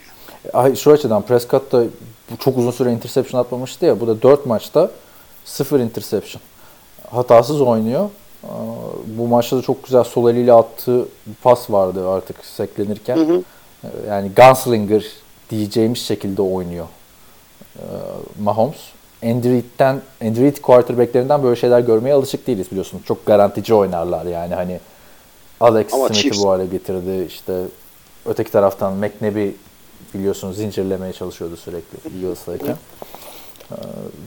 Ay, şu açıdan Prescott da çok uzun süre interception atmamıştı ya. Bu da 4 maçta 0 interception. Hatasız oynuyor. Bu maçta da çok güzel sol eliyle attığı pas vardı artık seklenirken. Hı hı. Yani gunslinger diyeceğimiz şekilde oynuyor Mahomes. Andy Reid quarterbacklerinden böyle şeyler görmeye alışık değiliz biliyorsun. Çok garantici oynarlar yani hani Alex Ama Smith'i Chiefs- bu hale getirdi. İşte öteki taraftan McNabb biliyorsun zincirlemeye çalışıyordu sürekli Eagles'tayken.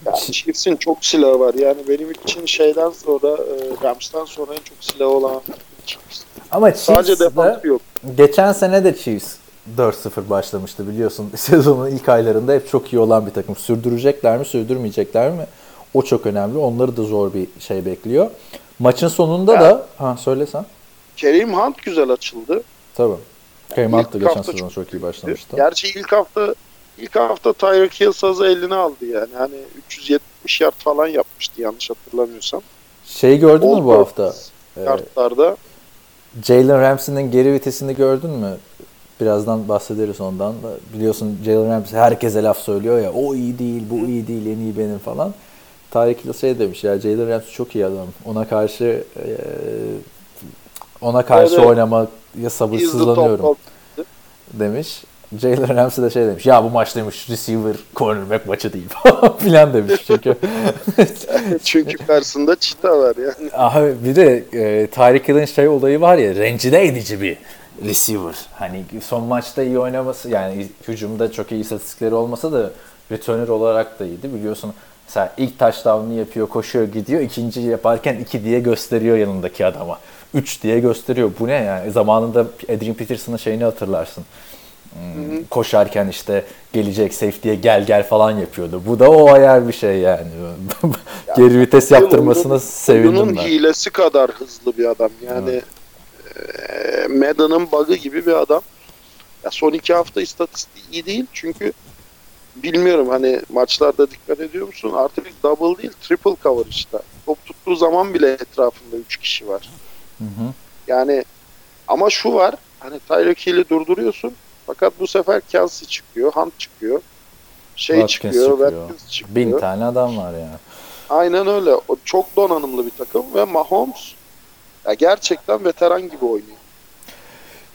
Yani Chiefs'in çok silahı var. Yani benim için şeyden sonra e, Rams'tan sonra en çok silahı olan Chiefs. Ama Sadece Chiefs de defans yok. geçen sene de Chiefs 4-0 başlamıştı biliyorsun. Sezonun ilk aylarında hep çok iyi olan bir takım. Sürdürecekler mi, sürdürmeyecekler mi? O çok önemli. Onları da zor bir şey bekliyor. Maçın sonunda Ya. da ha söylesen. Kerim Hunt güzel açıldı. Tabii. Kareem Hunt da geçen sezon çok iyi başlamıştı. Gerçi ilk hafta ilk hafta Tyreek Hill sazı eline aldı yani. Hani 370 yard falan yapmıştı yanlış hatırlamıyorsam. Şeyi gördün mü bu hafta? Ee, Yardlarda. Jalen Ramsey'nin geri vitesini gördün mü? Birazdan bahsederiz ondan. da. Biliyorsun Jalen Ramsey herkese laf söylüyor ya. O iyi değil, bu iyi değil, en iyi benim falan. Tarık şey demiş ya Jalen Ramsey çok iyi adam. Ona karşı eee, ona karşı Evet. oynamaya sabırsızlanıyorum demiş. Jalen Ramsey de şey demiş. Ya bu maç demiş receiver cornerback maçı değil filan demiş çünkü. Çünkü karşısında çita var yani. Abi bir de e, Tyreek Hill'in şey olayı var ya rencide edici bir receiver. Hani son maçta iyi oynaması yani hücumda çok iyi istatistikleri olmasa da returner olarak da iyiydi. Biliyorsun mesela ilk touchdown'ını yapıyor, koşuyor, gidiyor. ikinci yaparken 2 diye gösteriyor yanındaki adama. 3 diye gösteriyor. Bu ne yani? Zamanında Adrian Peterson'ın şeyini hatırlarsın. Hmm, koşarken işte gelecek safety'ye gel gel falan yapıyordu. Bu da o ayar bir şey yani. Geri vites yaptırmasına sevindim ben. hilesi kadar hızlı bir adam. Yani eee, Madden'ın bug'ı gibi bir adam. Ya son iki hafta istatistiği iyi değil çünkü bilmiyorum hani maçlarda dikkat ediyor musun? Artık double değil triple coverage'da. Top tuttuğu zaman bile etrafında üç kişi var. Hı hı. Yani ama şu var hani Tyreek Hill'i durduruyorsun. Fakat bu sefer Kelsey çıkıyor, Hunt çıkıyor. Şey Watkins çıkıyor, çıkıyor. Watkins çıkıyor. Bin tane adam var yani. Aynen öyle. O çok donanımlı bir takım ve Mahomes ya gerçekten veteran gibi oynuyor.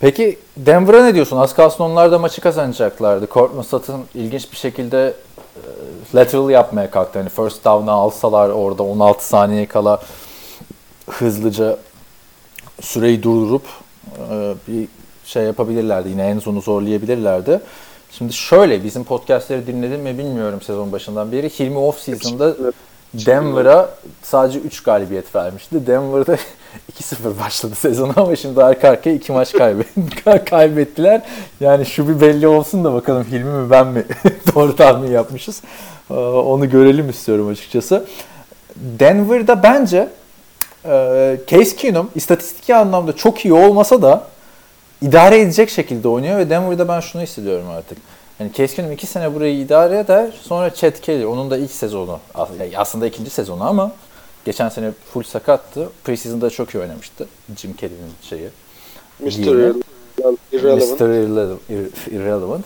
Peki Denver'a ne diyorsun? Az kalsın onlar da maçı kazanacaklardı. Courtland Sutton ilginç bir şekilde e, lateral yapmaya kalktı. Hani first down'ı alsalar orada 16 saniye kala hızlıca süreyi durdurup e, bir şey yapabilirlerdi. Yine en sonu zorlayabilirlerdi. Şimdi şöyle bizim podcastleri dinledim mi bilmiyorum sezon başından beri. Hilmi off season'da Denver'a sadece 3 galibiyet vermişti. Denver'da 2-0 başladı sezonu ama şimdi arka arkaya 2 maç kaybet- kaybettiler. Yani şu bir belli olsun da bakalım Hilmi mi ben mi doğru tahmin yapmışız. Ee, Onu görelim istiyorum açıkçası. Denver'da bence e, Case Keenum istatistik anlamda çok iyi olmasa da idare edecek şekilde oynuyor ve Denver'da ben şunu hissediyorum artık. Yani Case Keenum iki sene burayı idare eder. Sonra Chet Kelly, onun da ilk sezonu. Aslında ikinci sezonu ama geçen sene full sakattı. Preseason'da çok iyi oynamıştı. Jim Kelly'nin şeyi. Mr. Irrelevant. Mr. Irrele- Ir- Irrelevant.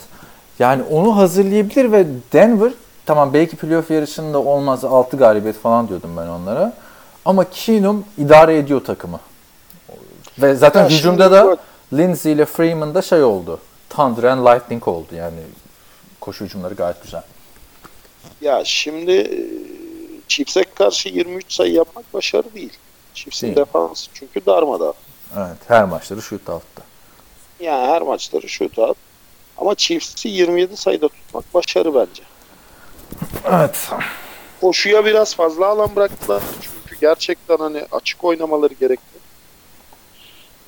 Yani onu hazırlayabilir ve Denver tamam belki playoff yarışında olmaz 6 galibiyet falan diyordum ben onlara. Ama Keenum idare ediyor takımı. Ve zaten Ya hücumda da bak- Lindsey ile Freeman'da şey oldu. Thunder and Lightning oldu yani. Koşu hücumları gayet güzel. Ya şimdi Chiefs'e karşı 23 sayı yapmak başarı değil. Chiefs'in defansı çünkü darmadağın. Evet, her maçları shootout'ta. Yani her maçları şut at. Ama Chiefs'i 27 sayıda tutmak başarı bence. Evet. Koşuya biraz fazla alan bıraktılar. Çünkü gerçekten hani açık oynamaları gerekti.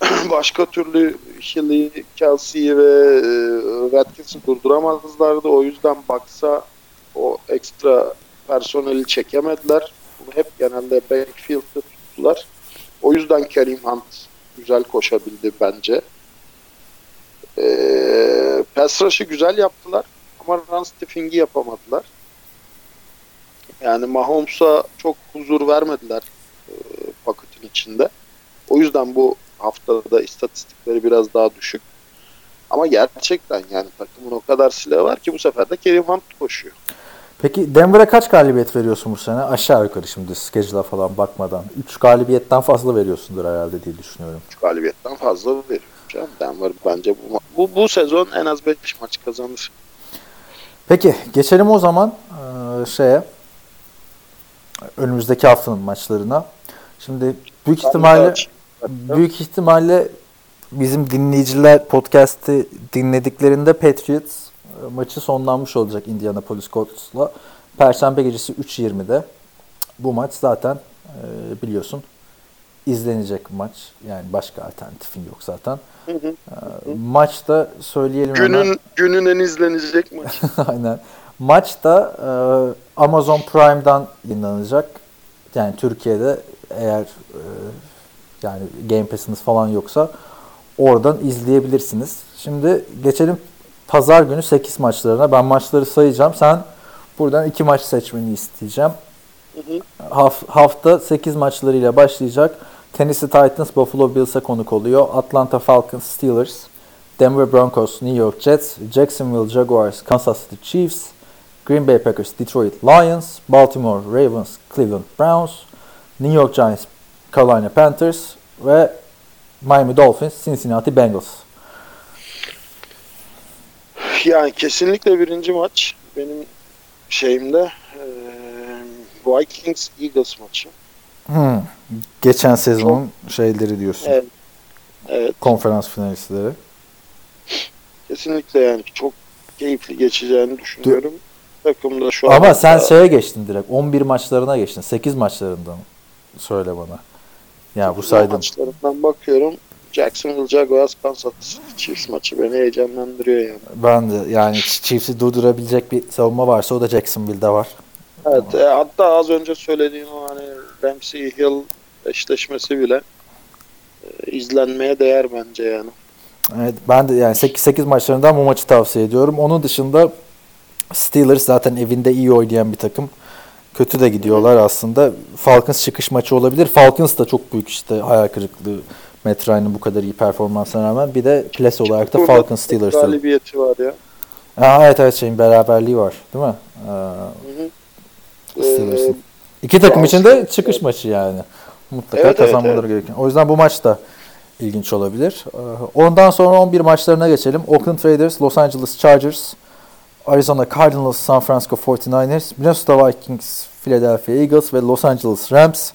Başka türlü Hill'i, Kelsey'yi ve e, Watkins'i durduramazlardı. O yüzden baksa o ekstra personeli çekemediler. Bunu hep genelde backfield'de tuttular. O yüzden Kareem Hunt güzel koşabildi bence. Ee, pass rush'ı güzel yaptılar ama run stuffing'i yapamadılar. Yani Mahomes'a çok huzur vermediler e, paketin içinde. O yüzden bu haftada istatistikleri biraz daha düşük. Ama gerçekten yani takımın o kadar silahı var ki bu sefer de Kerim Hunt koşuyor. Peki Denver'a kaç galibiyet veriyorsun bu sene? Aşağı yukarı şimdi schedule'a falan bakmadan. 3 galibiyetten fazla veriyorsundur herhalde diye düşünüyorum. 3 galibiyetten fazla veriyor. Canım Denver bence bu, bu, bu sezon en az 5 maç kazanır. Peki geçelim o zaman eee, şeye önümüzdeki haftanın maçlarına. Şimdi büyük ihtimalle büyük ihtimalle bizim dinleyiciler podcast'i dinlediklerinde Patriots e, maçı sonlanmış olacak Indianapolis Colts'la. Perşembe gecesi 3.20'de. Bu maç zaten e, biliyorsun izlenecek maç. Yani başka alternatifin yok zaten. Hı hı. E, Maçta söyleyelim hemen. Günün günün en izlenecek maç. Aynen. Maç da e, Amazon Prime'dan yayınlanacak. Yani Türkiye'de eğer e, yani Game Pass'iniz falan yoksa oradan izleyebilirsiniz. Şimdi geçelim pazar günü 8 maçlarına. Ben maçları sayacağım. Sen buradan 2 maç seçmeni isteyeceğim. Haf- hafta 8 maçlarıyla başlayacak. Tennessee Titans Buffalo Bills'e konuk oluyor. Atlanta Falcons Steelers, Denver Broncos New York Jets, Jacksonville Jaguars Kansas City Chiefs, Green Bay Packers Detroit Lions, Baltimore Ravens Cleveland Browns, New York Giants Carolina Panthers ve Miami Dolphins Cincinnati Bengals. Yani kesinlikle birinci maç benim şeyimde e, Vikings Eagles maçı. Hmm. Geçen sezonun şeyleri diyorsun. Evet. Evet. Konferans finalistleri. Kesinlikle yani çok keyifli geçeceğini düşünüyorum. Takımda şu Ama anda- sen şeye geçtin direkt. 11 maçlarına geçtin. 8 maçlarından söyle bana. Ya bu saydığım. maçlarından bakıyorum. Jacksonville Jaguars Kansas City Chiefs maçı beni heyecanlandırıyor yani. Ben de yani Chiefs'i durdurabilecek bir savunma varsa o da Jacksonville'de var. Evet, e, hatta az önce söylediğim o hani Ramsey Hill eşleşmesi bile e, izlenmeye değer bence yani. Evet, ben de yani 8, 8 maçlarından bu maçı tavsiye ediyorum. Onun dışında Steelers zaten evinde iyi oynayan bir takım. Kötü de gidiyorlar aslında. Falcons çıkış maçı olabilir. Falcons da çok büyük işte hayal kırıklığı Matt Ryan'ın bu kadar iyi performansına rağmen. Bir de klas olarak da Burada Falcons Steelers'ı. Galibiyeti var ya. Aa, evet evet şeyin beraberliği var değil mi? Ee, Steelers'ın. Ee, İki takım için de çıkış evet. maçı yani. Mutlaka Evet, evet, kazanmaları gerekiyor. O yüzden bu maç da ilginç olabilir. Ee, Ondan sonra 11 maçlarına geçelim. Oakland Raiders, Los Angeles Chargers, Arizona Cardinals, San Francisco 49ers, Minnesota Vikings, Philadelphia Eagles ve Los Angeles Rams,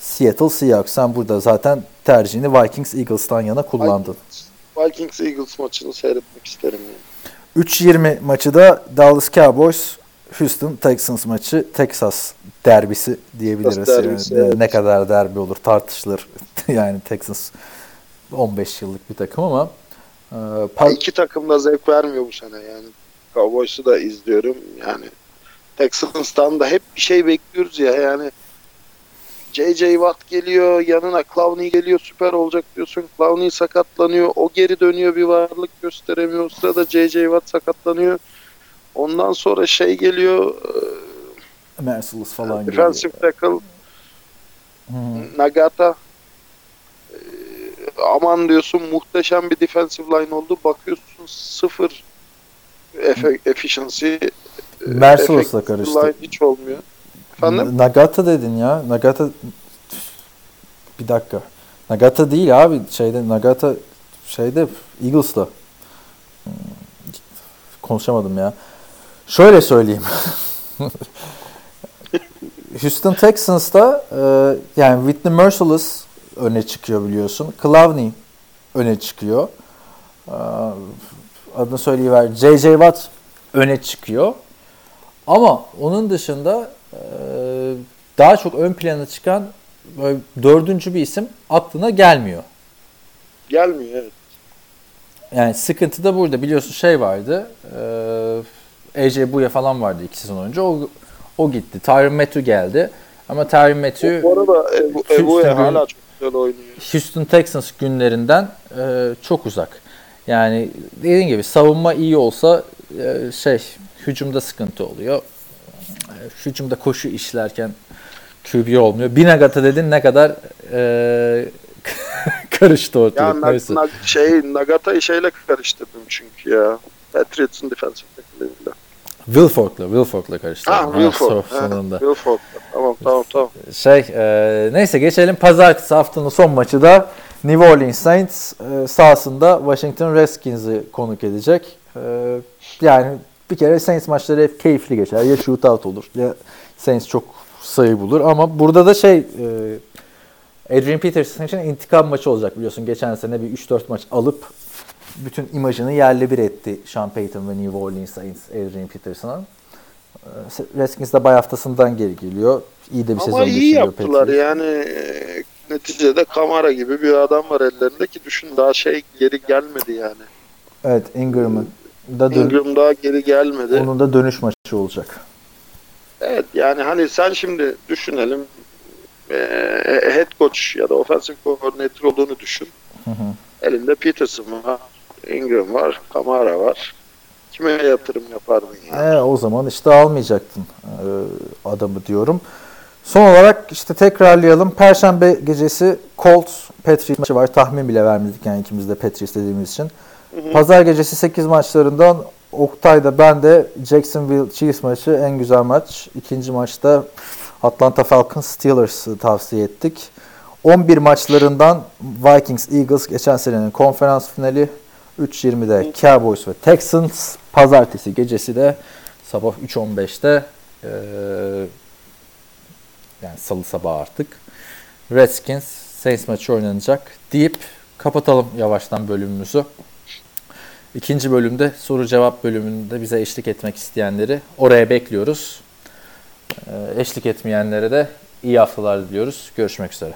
Seattle Seahawks. Sen burada zaten tercihini Vikings Eagles'tan yana kullandın. Vikings Eagles maçını seyretmek isterim. Yani. 3-20 maçı da Dallas Cowboys, Houston Texans maçı, Texas derbisi diyebiliriz. Texas derbisi, Yani evet. Ne kadar derbi olur tartışılır. yani Texans 15 yıllık bir takım ama e, pa- İki takım da zevk vermiyor bu sene yani. Cowboys'u da izliyorum yani. Texans'tan da hep bir şey bekliyoruz ya yani. J.J. Watt geliyor, yanına Clowney geliyor, süper olacak diyorsun. Clowney sakatlanıyor, o geri dönüyor, bir varlık gösteremiyor. O sırada J.J. Watt sakatlanıyor. Ondan sonra şey geliyor, e, Merciless falan gibi. defensive tackle hı. Nagata Ee, aman diyorsun muhteşem bir defensive line oldu. Bakıyorsun sıfır efe, efficiency. e, Merciless'la karıştı. Line hiç olmuyor. Efendim? Nagata dedin ya. Nagata bir dakika. Nagata değil abi. Şeyde Nagata şeyde Eagles'ta. Hmm, Konuşamadım ya. Şöyle söyleyeyim. Houston Texans'ta e, yani Whitney Merciless öne çıkıyor biliyorsun. Clowney öne çıkıyor. E, adını söyleyiver. J.J. Watt öne çıkıyor. Ama onun dışında daha çok ön plana çıkan böyle dördüncü bir isim aklına gelmiyor. Gelmiyor evet. Yani sıkıntı da burada. Biliyorsun şey vardı. E, AJ Buya falan vardı iki sezon önce. O, o gitti. Tyron Matthew geldi. Ama Tyron Matthew Bu arada Ebu, Houston Ebu'ya gün- hala çok güzel oynuyor. Houston Texans günlerinden e, çok uzak. Yani dediğim gibi savunma iyi olsa e, şey hücumda sıkıntı oluyor. Hücumda koşu işlerken QB olmuyor. Bir Nagata dedin ne kadar e, karıştı Ya ortalık. na, Neyse. na, şey Nagata'yı şeyle karıştırdım çünkü ya. Patriots'ın defensive tackle'ıyla. Wilfork'la, Wilfork'la karıştı. Son- Ha, sonunda. Wilford. Tamam tamam tamam. Şey, e, neyse geçelim. Pazartesi haftanın son maçı da New Orleans Saints e, sahasında Washington Redskins'i konuk edecek. E, yani bir kere Saints maçları hep keyifli geçer. Ya shootout olur ya Saints çok sayı bulur ama burada da şey e, Adrian Peterson için intikam maçı olacak biliyorsun. Geçen sene bir 3-4 maç alıp bütün imajını yerle bir etti Sean Payton ve New Orleans Saints Adrian Peterson'a. E, Redskins de bay haftasından geri geliyor. İyi de bir sezon Ama iyi geçiriyor yaptılar Patriots. yani e, neticede Kamara gibi bir adam var ellerinde ki düşün daha şey geri gelmedi yani. Evet Ingram'ın da dön- Ingram daha geri gelmedi. onun da dönüş maçı olacak. Evet yani hani sen şimdi düşünelim e, head coach ya da offensive coordinator olduğunu düşün. Hı hı. Elinde Peterson var, Ingram var, Kamara var. Kime yatırım yapardın yani? E, o zaman işte almayacaktın e, adamı diyorum. Son olarak işte tekrarlayalım. Perşembe gecesi Colts Patriots maçı var. Tahmin bile vermedik yani ikimiz de Patriots dediğimiz için. Pazar gecesi 8 maçlarından Oktay'da ben de Jacksonville Chiefs maçı en güzel maç. İkinci maçta Atlanta Falcons Steelers'ı tavsiye ettik. 11 maçlarından Vikings Eagles geçen senenin konferans finali 3.20'de Cowboys ve Texans. Pazartesi gecesi de sabah 3.15'te eee yani salı sabahı artık Redskins Saints maçı oynanacak deyip kapatalım yavaştan bölümümüzü. İkinci bölümde soru cevap bölümünde bize eşlik etmek isteyenleri oraya bekliyoruz. Eşlik etmeyenlere de iyi haftalar diliyoruz. Görüşmek üzere.